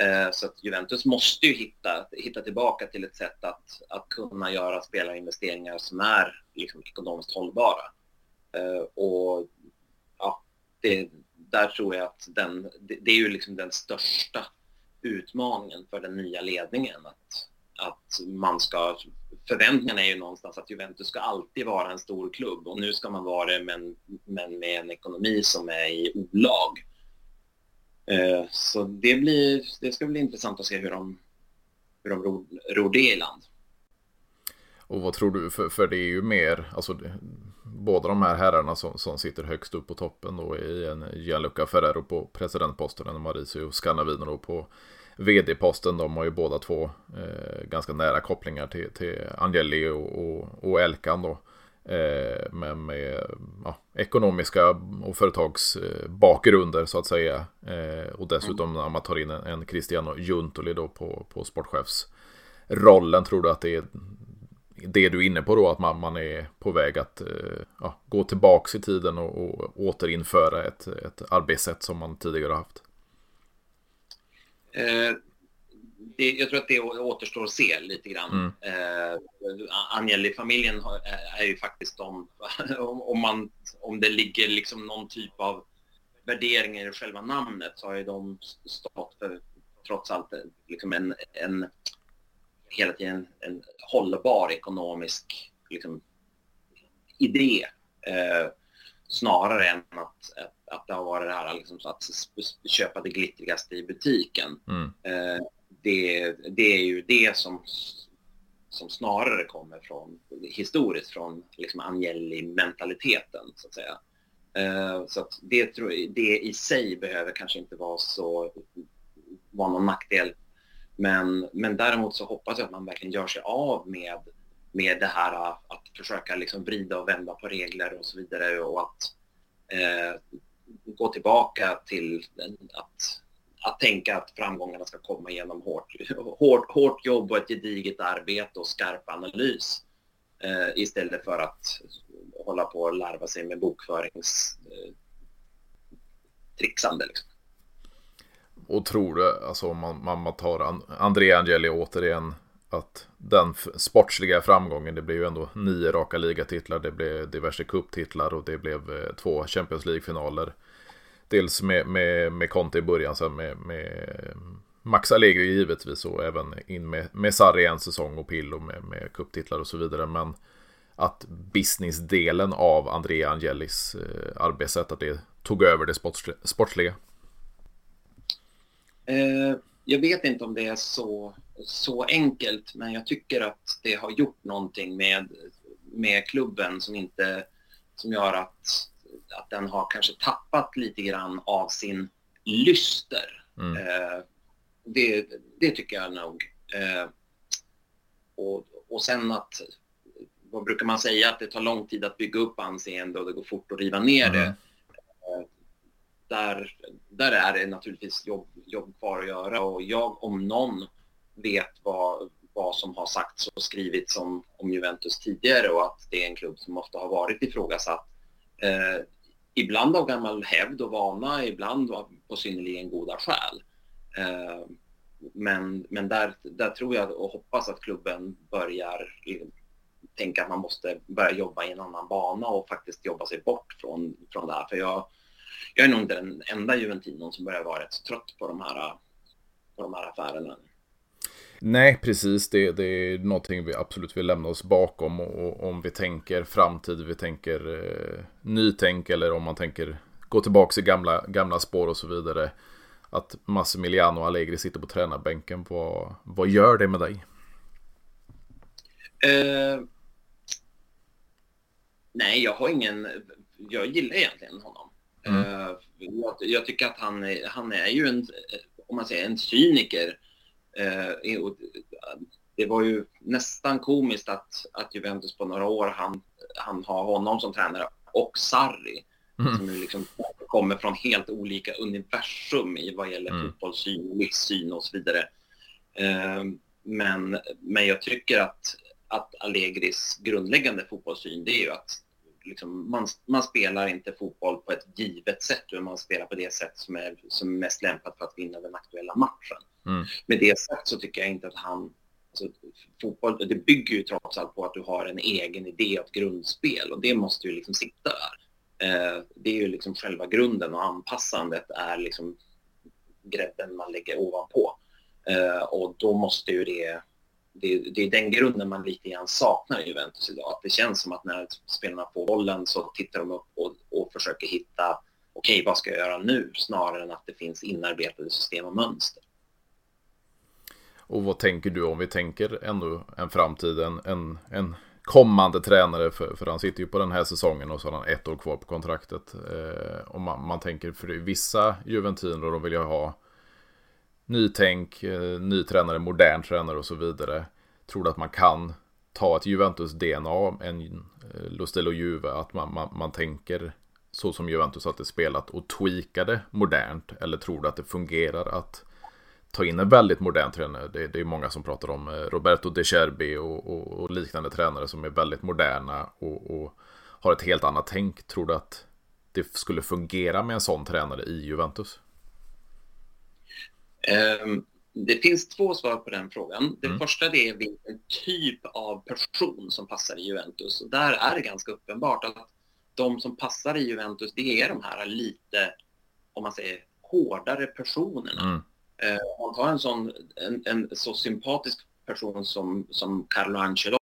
Eh, så att Juventus måste ju hitta, hitta tillbaka till ett sätt att, att kunna göra spelarinvesteringar som är liksom ekonomiskt hållbara. Eh, och ja, det, där tror jag att den, det, det är ju liksom den största utmaningen för den nya ledningen. Att, att man ska, förväntningarna är ju någonstans att Juventus ska alltid vara en stor klubb och nu ska man vara det men, men med en ekonomi som är i olag. Eh, så det, blir, det ska bli intressant att se hur de, hur de ror, ror det i land. Och vad tror du, för, för det är ju mer, alltså båda de här herrarna som, som sitter högst upp på toppen då i en Gianluca Ferrero på presidentposten och Mauricio Scannavino då på vd-posten. De har ju båda två eh, ganska nära kopplingar till, till Angeli och, och, och Elkan då. Eh, med, med ja, ekonomiska och företagsbakgrunder så att säga. Eh, och dessutom när man tar in en, en Cristiano Juntoli då på, på sportchefsrollen. Tror du att det är det du är inne på då, att man, man är på väg att eh, ja, gå tillbaka i tiden och, och återinföra ett, ett arbetssätt som man tidigare haft? Eh, det, jag tror att det återstår att se lite grann. Mm. Eh, Agnelli-familjen är ju faktiskt de, om, man, om det ligger liksom någon typ av värderingar i själva namnet så har ju de stått för trots allt liksom en, en hela tiden en hållbar ekonomisk liksom, idé. Eh, snarare än att, att, det har varit det här liksom, så att köpa det glittrigaste i butiken. Mm. Eh, det, det är ju det som, som snarare kommer från historiskt från liksom Agnelli-mentaliteten så att säga. Uh, så att det, det i sig behöver kanske inte vara så vara någon nackdel. Men, men däremot så hoppas jag att man verkligen gör sig av med, med det här äh, att försöka liksom vrida och vända på regler och så vidare och att eh, gå tillbaka till att att tänka att framgångarna ska komma genom hårt, hårt, hårt jobb och ett gediget arbete och skarp analys eh, istället för att hålla på och larva sig med bokföringstrixande. Eh, liksom. Och tror du, alltså om man, man tar André Angeli återigen, att den sportsliga framgången, det blev ju ändå nio raka ligatitlar, det blev diverse kupptitlar och det blev eh, två Champions League-finaler. Dels med, med, med Conte i början, sen med, med eh, Max Allegri givetvis och även in med, med Sarri en säsong och Pillo med, med kupptitlar och så vidare. Men att businessdelen av Andrea Angelis eh, arbetssätt, att det tog över det sportsliga? Eh, jag vet inte om det är så, så enkelt, men jag tycker att det har gjort någonting med, med klubben som, inte, som gör att att den har kanske tappat lite grann av sin lyster. Mm. Eh, det, det tycker jag nog. Eh, och, och sen att, vad brukar man säga, att det tar lång tid att bygga upp anseende och det går fort att riva ner mm. det. Där, där är det naturligtvis jobb, jobb kvar att göra och jag om någon vet vad, vad som har sagts och skrivits om, om Juventus tidigare och att det är en klubb som ofta har varit ifrågasatt. Eh, ibland av gammal hävd och vana, ibland på synnerligen goda skäl. Eh, men men där, där tror jag och hoppas att klubben börjar tänka att man måste börja jobba i en annan bana och faktiskt jobba sig bort från, från det här. För jag, jag är nog inte den enda Juventinon som börjar vara rätt trött på de här, på de här affärerna. Nej, precis. Det, det är någonting vi absolut vill lämna oss bakom. Och, om vi tänker framtid, vi tänker eh, nytänk eller om man tänker gå tillbaka i gamla, gamla spår och så vidare. Att Massimiliano Allegri sitter på tränarbänken. Vad, vad gör det med dig? Uh, nej, jag har ingen... Jag gillar egentligen honom. Mm. Uh, jag, jag, tycker att han, han är ju en, om man säger en cyniker Eh, det var ju nästan komiskt att, att Juventus på några år han, han har honom som tränare och Sarri mm. som liksom kommer från helt olika universum i vad gäller mm. fotbollssyn, livssyn och så vidare. Eh, men, men jag tycker att, att Allegris grundläggande fotbollssyn det är ju att liksom, man, man spelar inte fotboll på ett givet sätt utan man spelar på det sätt som är, som är mest lämpat för att vinna den aktuella matchen. Mm. Med det sagt så tycker jag inte att han... Alltså, fotboll, det bygger ju trots allt på att du har en egen idé och ett grundspel och det måste ju liksom sitta där. Eh, det är ju liksom själva grunden och anpassandet är liksom grädden man lägger ovanpå. Eh, och då måste ju det, det... Det är den grunden man lite grann saknar i Juventus idag. Att det känns som att när spelarna får bollen så tittar de upp och, och försöker hitta okej, okay, vad ska jag göra nu? Snarare än att det finns inarbetade system och mönster. Och vad tänker du om vi tänker ändå en framtid, en, en, en kommande tränare, för, för han sitter ju på den här säsongen och så har han ett år kvar på kontraktet. Eh, och man, man tänker, för vissa Juventiner, de vill ju ha nytänk, eh, ny tränare, modern tränare och så vidare. Tror du att man kan ta ett Juventus-DNA, en eh, Lustelo Juve, att man, man, man tänker så som Juventus har spelat och tweaka det modernt? Eller tror du att det fungerar att ta in en väldigt modern tränare. Det, det är många som pratar om eh, Roberto De Cherbi och, och, och liknande tränare som är väldigt moderna och, och, har ett helt annat tänk. Tror du att det skulle fungera med en sån tränare i Juventus? Um, det finns två svar på den frågan. Det mm. första det är vilken typ av person som passar i Juventus. Och där är det ganska uppenbart att de som passar i Juventus, det är de här lite, om man säger, hårdare personerna. Mm. Eh, om man tar en, sån, en, en, så sympatisk person som, som Carlo Ancelotti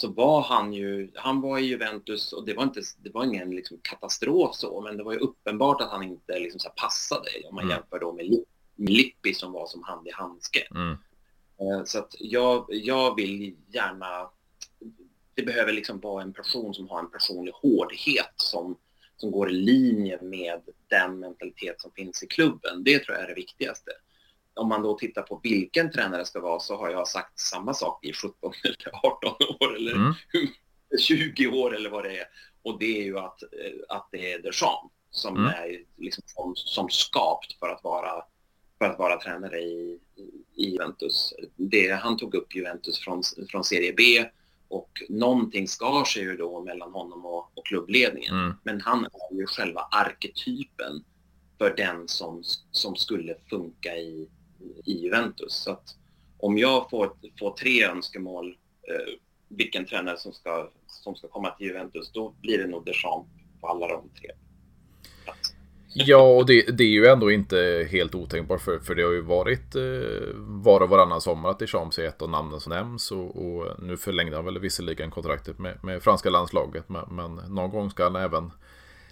så var han ju, han var i Juventus och det var, inte, det var ingen liksom katastrof så, men det var ju uppenbart att han inte liksom så passade om man mm. jämför då med, med Lippi som var som hand i handske. Mm. Eh, så att jag, jag vill gärna, det behöver liksom vara en person som har en personlig hårdhet som, som går i linje med den mentalitet som finns i klubben. Det tror jag är det viktigaste. Om man då tittar på vilken tränare ska vara så har jag sagt samma sak i 17 eller 18 år eller mm. 20 år eller vad det är. Och det är ju att, eh, att det är Deschamps som mm. är liksom som, som skapt för att vara för att vara tränare i, i Juventus. Det, han tog upp Juventus från, från Serie B och någonting skar sig ju då mellan honom och, och klubbledningen. Mm. Men han är ju själva arketypen för den som, som skulle funka i, i Juventus. Så att om jag får, får tre önskemål, eh, vilken tränare som ska, som ska komma till Juventus, då blir det nog Deschamps på alla de tre. Ja, och det, det, är ju ändå inte helt otänkbart för, för det har ju varit eh, var och varannan sommar att Deschamps är ett av namnen som nämns och, och nu förlängde han väl visserligen kontraktet med, med franska landslaget men, men, någon gång ska han även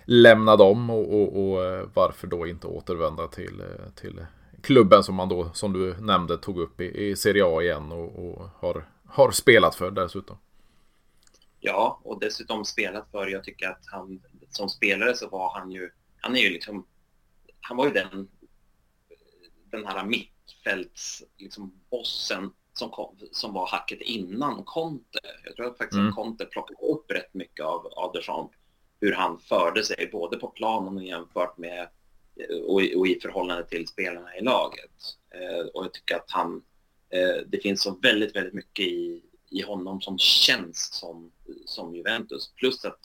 lämna dem och, och, och eh, varför då inte återvända till, eh, till klubben som man då, som du nämnde, tog upp i, i Serie A igen och, och har, har spelat för dessutom. Ja, och dessutom spelat för. Jag tycker att han som spelare så var han ju han är ju liksom han var ju den, den här mittfälts, liksom bossen som, kom, som var hacket innan Conte. Jag tror att faktiskt mm. att Conte plockade upp rätt mycket av, Deschamps, hur han förde sig både på planen och jämfört med Eh, och, och i förhållande till spelarna i laget. Eh, och jag tycker att han, eh, det finns så väldigt, väldigt mycket i, i honom som känns som, som Juventus. Plus att,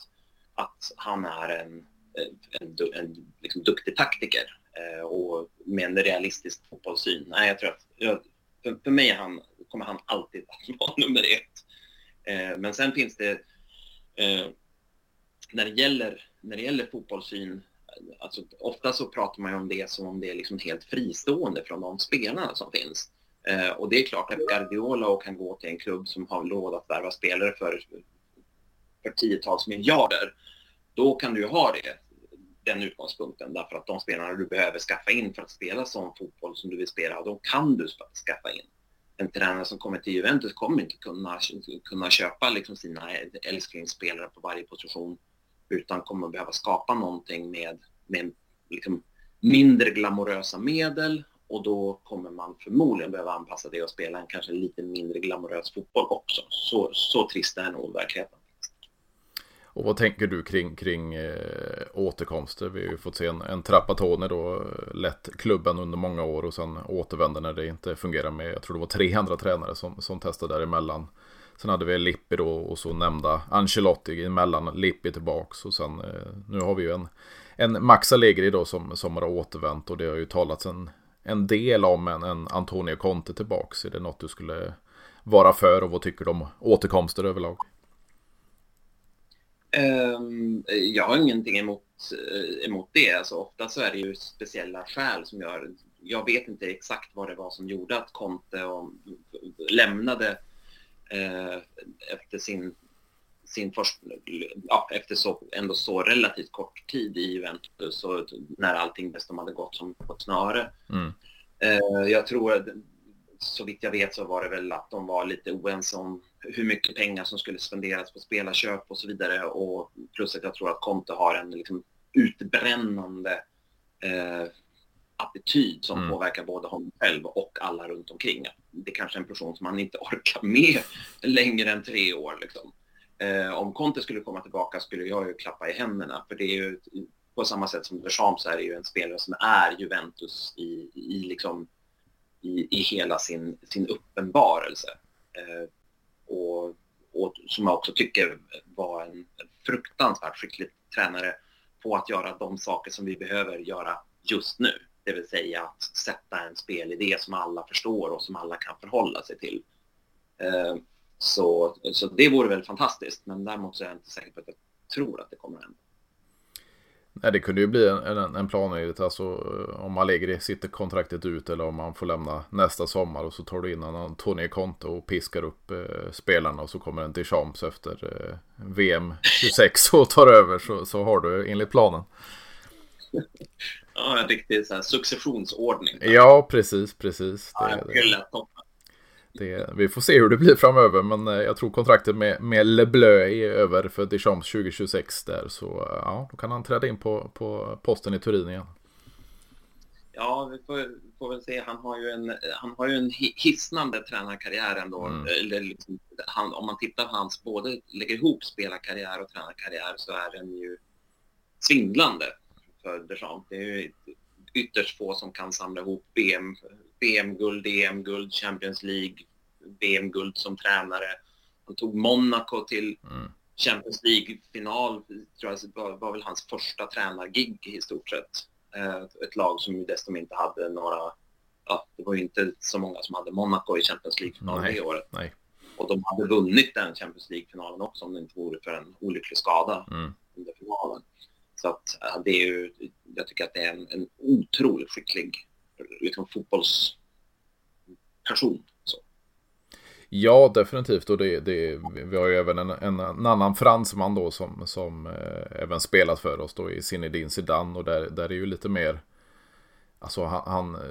att han är en, eh, en, en, en liksom duktig taktiker eh, och med en realistisk fotbollssyn. Nej, jag tror att jag, för, för mig han, kommer han alltid att vara nummer ett. Eh, men sen finns det, eh, när, det gäller, när det gäller fotbollssyn, alltså, ofta så pratar man ju om det som om det är liksom helt fristående från de spelarna som finns. Eh, och det är klart att Guardiola kan gå till en klubb som har råd att värva spelare för, för tiotals miljarder. Då kan du ju ha det, den utgångspunkten därför att de spelarna du behöver skaffa in för att spela sån fotboll som du vill spela, de kan du skaffa in. En tränare som kommer till Juventus kommer inte kunna, kunna köpa liksom sina älsklingsspelare på varje position utan kommer behöva skapa någonting med, med liksom mindre glamorösa medel och då kommer man förmodligen behöva anpassa det och spela en kanske lite mindre glamorös fotboll också. Så, så trist är nog verkligheten. Och vad tänker du kring, kring eh, återkomster? Vi har ju fått se en, en Trappatone då, eh, lett klubben under många år och sen återvänder när det inte fungerar med, jag tror det var tre andra tränare som, som testade däremellan. Sen hade vi Lippi då och så nämnda Ancelotti emellan, Lippi tillbaks och sen eh, nu har vi ju en, en Max Allegri då som, som har återvänt och det har ju talats en, en del om en, en Antonio Conte tillbaks. Är det något du skulle vara för och vad tycker du om återkomster överlag? Um, jag har ingenting emot, eh, emot det. Alltså, ofta så är det ju speciella skäl som gör... Jag vet inte exakt vad det var som gjorde att Conte och, lämnade efter sin, sin först, ja, efter så, ändå så relativt kort tid i Juventus och när allting dessutom hade gått som på ett snöre. Mm. Uh, jag tror, så vitt jag vet så var det väl att de var lite oense om hur mycket pengar som skulle spenderas på spelarköp och så vidare. Och plus att jag tror att Conte har en liksom, utbrännande eh, attityd som mm. påverkar både honom själv och alla runt omkring. Det är kanske är en person som man inte orkar med längre än tre år. Liksom. Eh, om Conte skulle komma tillbaka skulle jag ju klappa i händerna för det är ju på samma sätt som Deschamps är det ju en spelare som är Juventus i, i, liksom, i, i hela sin, sin uppenbarelse. Eh, och, och som jag också tycker var en fruktansvärt skicklig tränare på att göra de saker som vi behöver göra just nu. Det vill säga att sätta en spelidé som alla förstår och som alla kan förhålla sig till. Eh, så, så det vore väl fantastiskt, men däremot så är jag inte säker på att jag tror att det kommer att hända. Nej, det kunde ju bli en, en, en plan alltså eh, om Allegri sitter kontraktet ut eller om man får lämna nästa sommar och så tar du in en Antonio Conte och piskar upp eh, spelarna och så kommer en Deschamps efter eh, VM 26 och tar över så, så har du enligt planen. Ja, en riktig så här, successionsordning. Ja, precis, precis. Det, ja, det, det det, vi får se hur det blir framöver men eh, jag tror kontraktet med, med Le Bleu är över för Deschamps 2026 där så eh, ja, då kan han träda in på, på posten i Turin igen. Ja, vi får, får väl se. Han har ju en, han har ju en hisnande tränarkarriär ändå. Mm. Eller liksom, han, om man tittar på hans, både lägger ihop spelarkarriär och tränarkarriär så är den ju svindlande för Deschamps. Det är ju ytterst få som kan samla ihop BM, BM-guld, EM-guld, Champions League, VM-guld som tränare. Han tog Monaco till mm. Champions League-final, tror jag var, var väl hans första tränargig i stort sett. Eh, ett lag som ju dessutom inte hade några, ja, det var ju inte så många som hade Monaco i Champions League-final det året. Nej. Och de hade vunnit den Champions League-finalen också om det inte vore för en olycklig skada mm. under finalen. Så att eh, det är ju, jag tycker att det är en, en otroligt skicklig eh, liksom, fotbollsperson. Så. Ja, definitivt. Och det, det, vi har ju även en, en, en annan fransman då som, som eh, även spelat för oss då i Zinedine Zidane. Och där, där är ju lite mer... Alltså han, han, eh,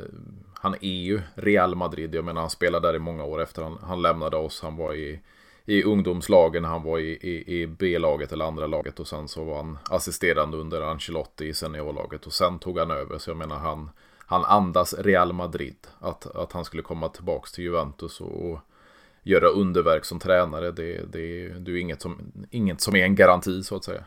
han är ju Real Madrid. Jag menar han spelade där i många år efter han, han lämnade oss. Han var i i ungdomslagen. Han var i, i, i B-laget eller andra laget och sen så var han assisterande under Ancelotti i seniorlaget och sen tog han över. Så jag menar han, han andas Real Madrid. Att, att han skulle komma tillbaka till Juventus och, och göra underverk som tränare. Det, det, det är inget som, inget som är en garanti så att säga.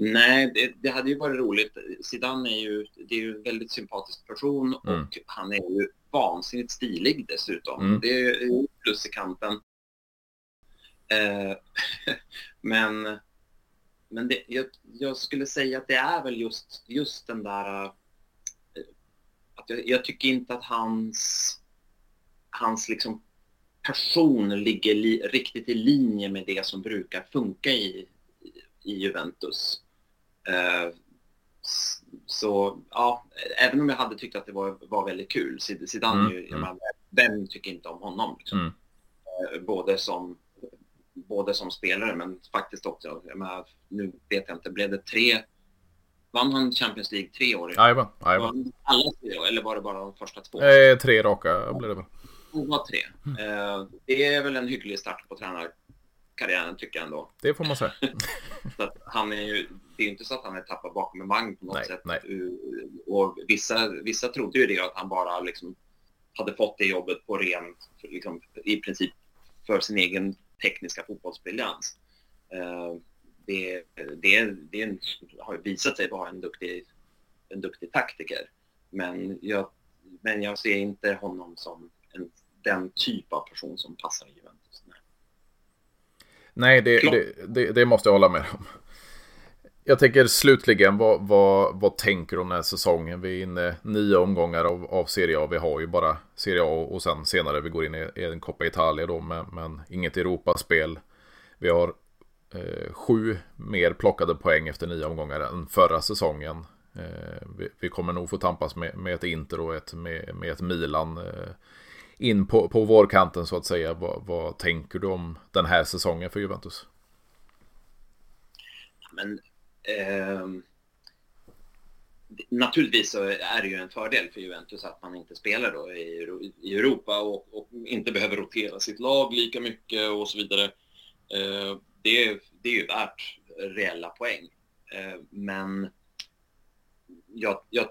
Nej, det, det, hade ju varit roligt. Zidane är ju, det är ju en väldigt sympatisk person mm. och han är ju vansinnigt stilig dessutom. Mm. Det är ju plus i kanten. Eh, men men det, jag, jag, skulle säga att det är väl just, just den där... Eh, att jag, jag tycker inte att hans, hans liksom person ligger li, riktigt i linje med det som brukar funka i, i Juventus. Uh, så ja, även om jag hade tyckt att det var, var väldigt kul, Zidane, mm, ju, mm. vem tycker inte om honom? Liksom? Mm. Både, som, både som spelare men faktiskt också, jag menar, nu vet jag inte, blev det tre Vann han Champions League tre år? Jajamän. Alla tre eller var det bara de första två? Eh, tre raka blev det väl. Prova tre. Mm. Eh, det är väl en hygglig start på tränarkarriären tycker jag ändå. Det får man säga. så han är ju, det är ju inte så att han är tappad bakom en vagn på något nej, sätt. Nej. Och vissa, vissa trodde ju det att han bara liksom hade fått det jobbet på ren, liksom, i princip för sin egen tekniska fotbollsbriljans. Eh, det, det, det har visat sig vara en duktig, en duktig taktiker. Men jag, men jag ser inte honom som en, den typ av person som passar i Juventus. Nej, Nej det, det, det, det, måste jag hålla med om. Jag tänker slutligen, vad, vad, vad tänker du om den här säsongen? Vi är inne nio omgångar av, av Serie A. Vi har ju bara Serie A och sen senare vi går in i, i en Coppa Italia då, men, men inget Europaspel. Vi har eh, sju mer plockade poäng efter nio omgångar än förra säsongen. Eh, vi, vi, kommer nog få tampas med, med ett Inter och ett, med, med ett Milan eh, in på, på vårkanten så att säga. Vad, vad, tänker du om den här säsongen för Juventus? Men, eh, naturligtvis så är det ju en fördel för Juventus att man inte spelar då i, i Europa och, och, inte behöver rotera sitt lag lika mycket och så vidare. Eh, det, är, det är ju värt reella poäng. Eh, men jag, jag,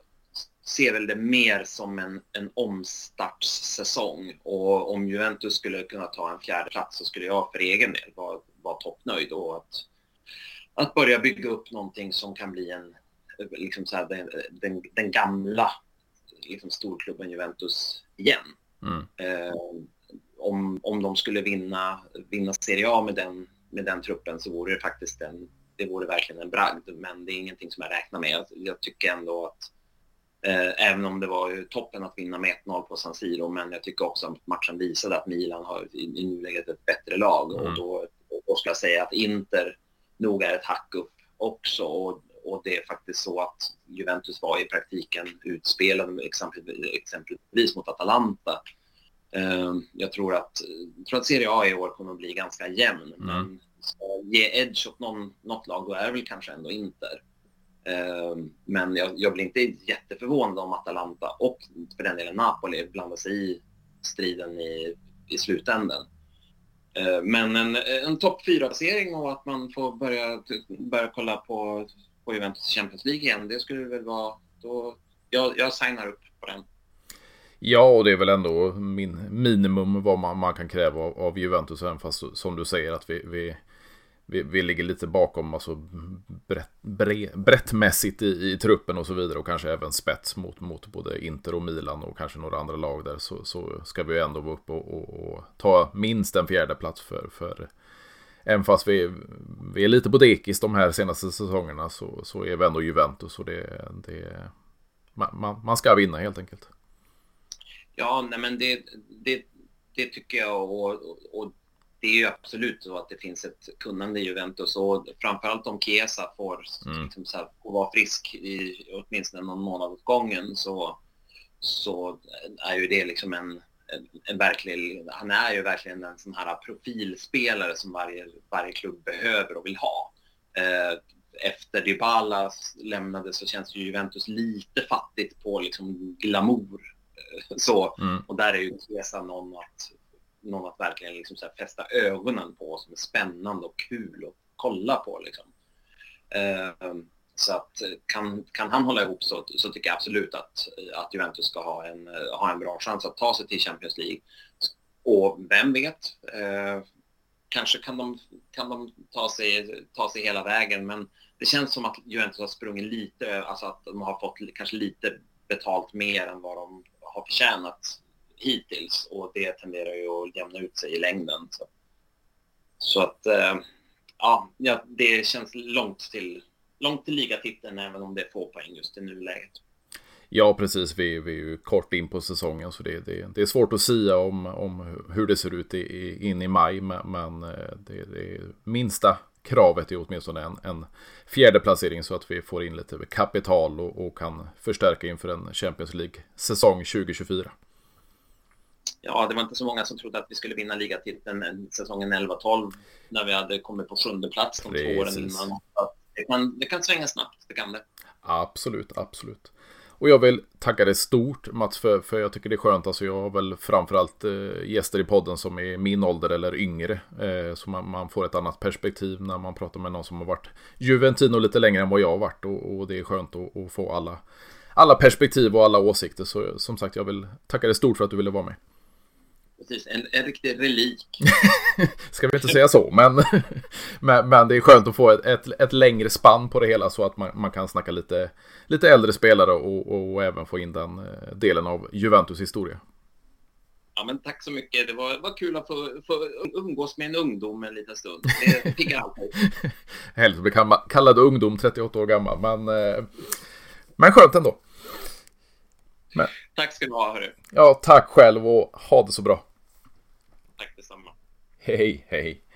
ser väl det mer som en, en omstartssäsong och om Juventus skulle kunna ta en fjärde plats så skulle jag för egen del vara, vara toppnöjd och att, att börja bygga upp någonting som kan bli en, liksom så här, den, den, den gamla liksom storklubben Juventus igen. Mm. Eh, om, om de skulle vinna, vinna Serie A med den, med den truppen så vore det faktiskt en, det vore verkligen en bragd. Men det är ingenting som jag räknar med. Jag, jag tycker ändå att eh, även om det var toppen att vinna med 1-0 på San Siro, men jag tycker också att matchen visade att Milan har i, i nuläget ett bättre lag mm. och då, då ska jag säga att Inter nog är ett hack upp också. Och, och det är faktiskt så att Juventus var i praktiken utspelade exempelvis mot Atalanta Ehm, jag tror att, jag tror att Serie A i år kommer att bli ganska jämn. Mm. Men ge edge åt någon, något lag, då är väl kanske ändå Inter. Ehm, men jag, jag blir inte jätteförvånad om Atalanta och för den delen Napoli blandar sig i striden i, i slutändan. Eh, men en, en topp 4-placering och att man får börja, börja kolla på, på Juventus Champions League igen, det skulle väl vara... Då, jag, jag signar upp på den. Ja, och det är väl ändå min minimum vad man, man kan kräva av, av Juventus. Även fast som du säger att vi, vi, vi, vi ligger lite bakom alltså brett, bre, brettmässigt i, i, truppen och så vidare. Och kanske även spets mot, mot både Inter och Milan och kanske några andra lag där. Så, så ska vi ändå vara uppe och, och, och, ta minst en fjärde plats för, för Även fast vi, vi är lite på dekis de här senaste säsongerna så, så är vi ändå Juventus. Och det, det, man, man ska vinna helt enkelt. Ja, nej men det, det, det tycker jag och, och, det är ju absolut så att det finns ett kunnande i Juventus och framförallt om Chiesa får, mm. liksom så här, vara frisk i åtminstone någon månad åt gången så, så är ju det liksom en, en, en verklig, han är ju verkligen en sån här profilspelare som varje, varje klubb behöver och vill ha. Eh, efter Dybala lämnade så känns ju Juventus lite fattigt på liksom glamour så, mm. och där är ju Chiesa någon att, någon att verkligen liksom så här fästa ögonen på som är spännande och kul att kolla på. Liksom. Eh, så att eh, kan, kan han hålla ihop så, så tycker jag absolut att, att Juventus ska ha en, eh, ha en bra chans att ta sig till Champions League. Och vem vet, eh, kanske kan de, kan de ta, sig, ta sig hela vägen, men det känns som att Juventus har sprungit lite, alltså att de har fått kanske lite betalt mer än vad de har förtjänat hittills och det tenderar ju att jämna ut sig i längden. Så, så att, eh, ja, det känns långt till, långt till ligatiteln även om det är få poäng just i nuläget. Ja, precis. Vi, vi är ju kort in på säsongen så det, det, det är svårt att sia om, om hur det ser ut i, in i maj. Men eh, det, det minsta kravet är åtminstone en, en fjärde placering så att vi får in lite kapital och, och kan förstärka inför en Champions League-säsong 2024. Ja, det var inte så många som trodde att vi skulle vinna ligatiteln säsongen 11-12 när vi hade kommit på sjunde plats de Precis. två åren innan. Det kan, det kan svänga snabbt, det kan det. Absolut, absolut. Och jag vill tacka dig stort Mats för, för jag tycker det är skönt. Alltså jag har väl framförallt eh, gäster i podden som är min ålder eller yngre. Eh, så man, man, får ett annat perspektiv när man pratar med någon som har varit Juventino lite längre än vad jag har varit. Och, och det är skönt att, att, få alla, alla perspektiv och alla åsikter. Så som sagt, jag vill tacka dig stort för att du ville vara med. Precis, en, en riktig relik. Ska vi inte säga så, men, men, men, det är skönt att få ett, ett, ett, längre spann på det hela så att man, man kan snacka lite, lite äldre spelare och, och, och även få in den eh, delen av Juventus historia. Ja, men tack så mycket. Det var, var kul att få, få umgås med en ungdom en liten stund. Det piggar alltid. Härligt att bli kallad ungdom, 38 år gammal, men, eh, men skönt ändå. Men. Tack ska du ha, hörru. Ja, tack själv och ha det så bra. Tack detsamma. Hej, hej.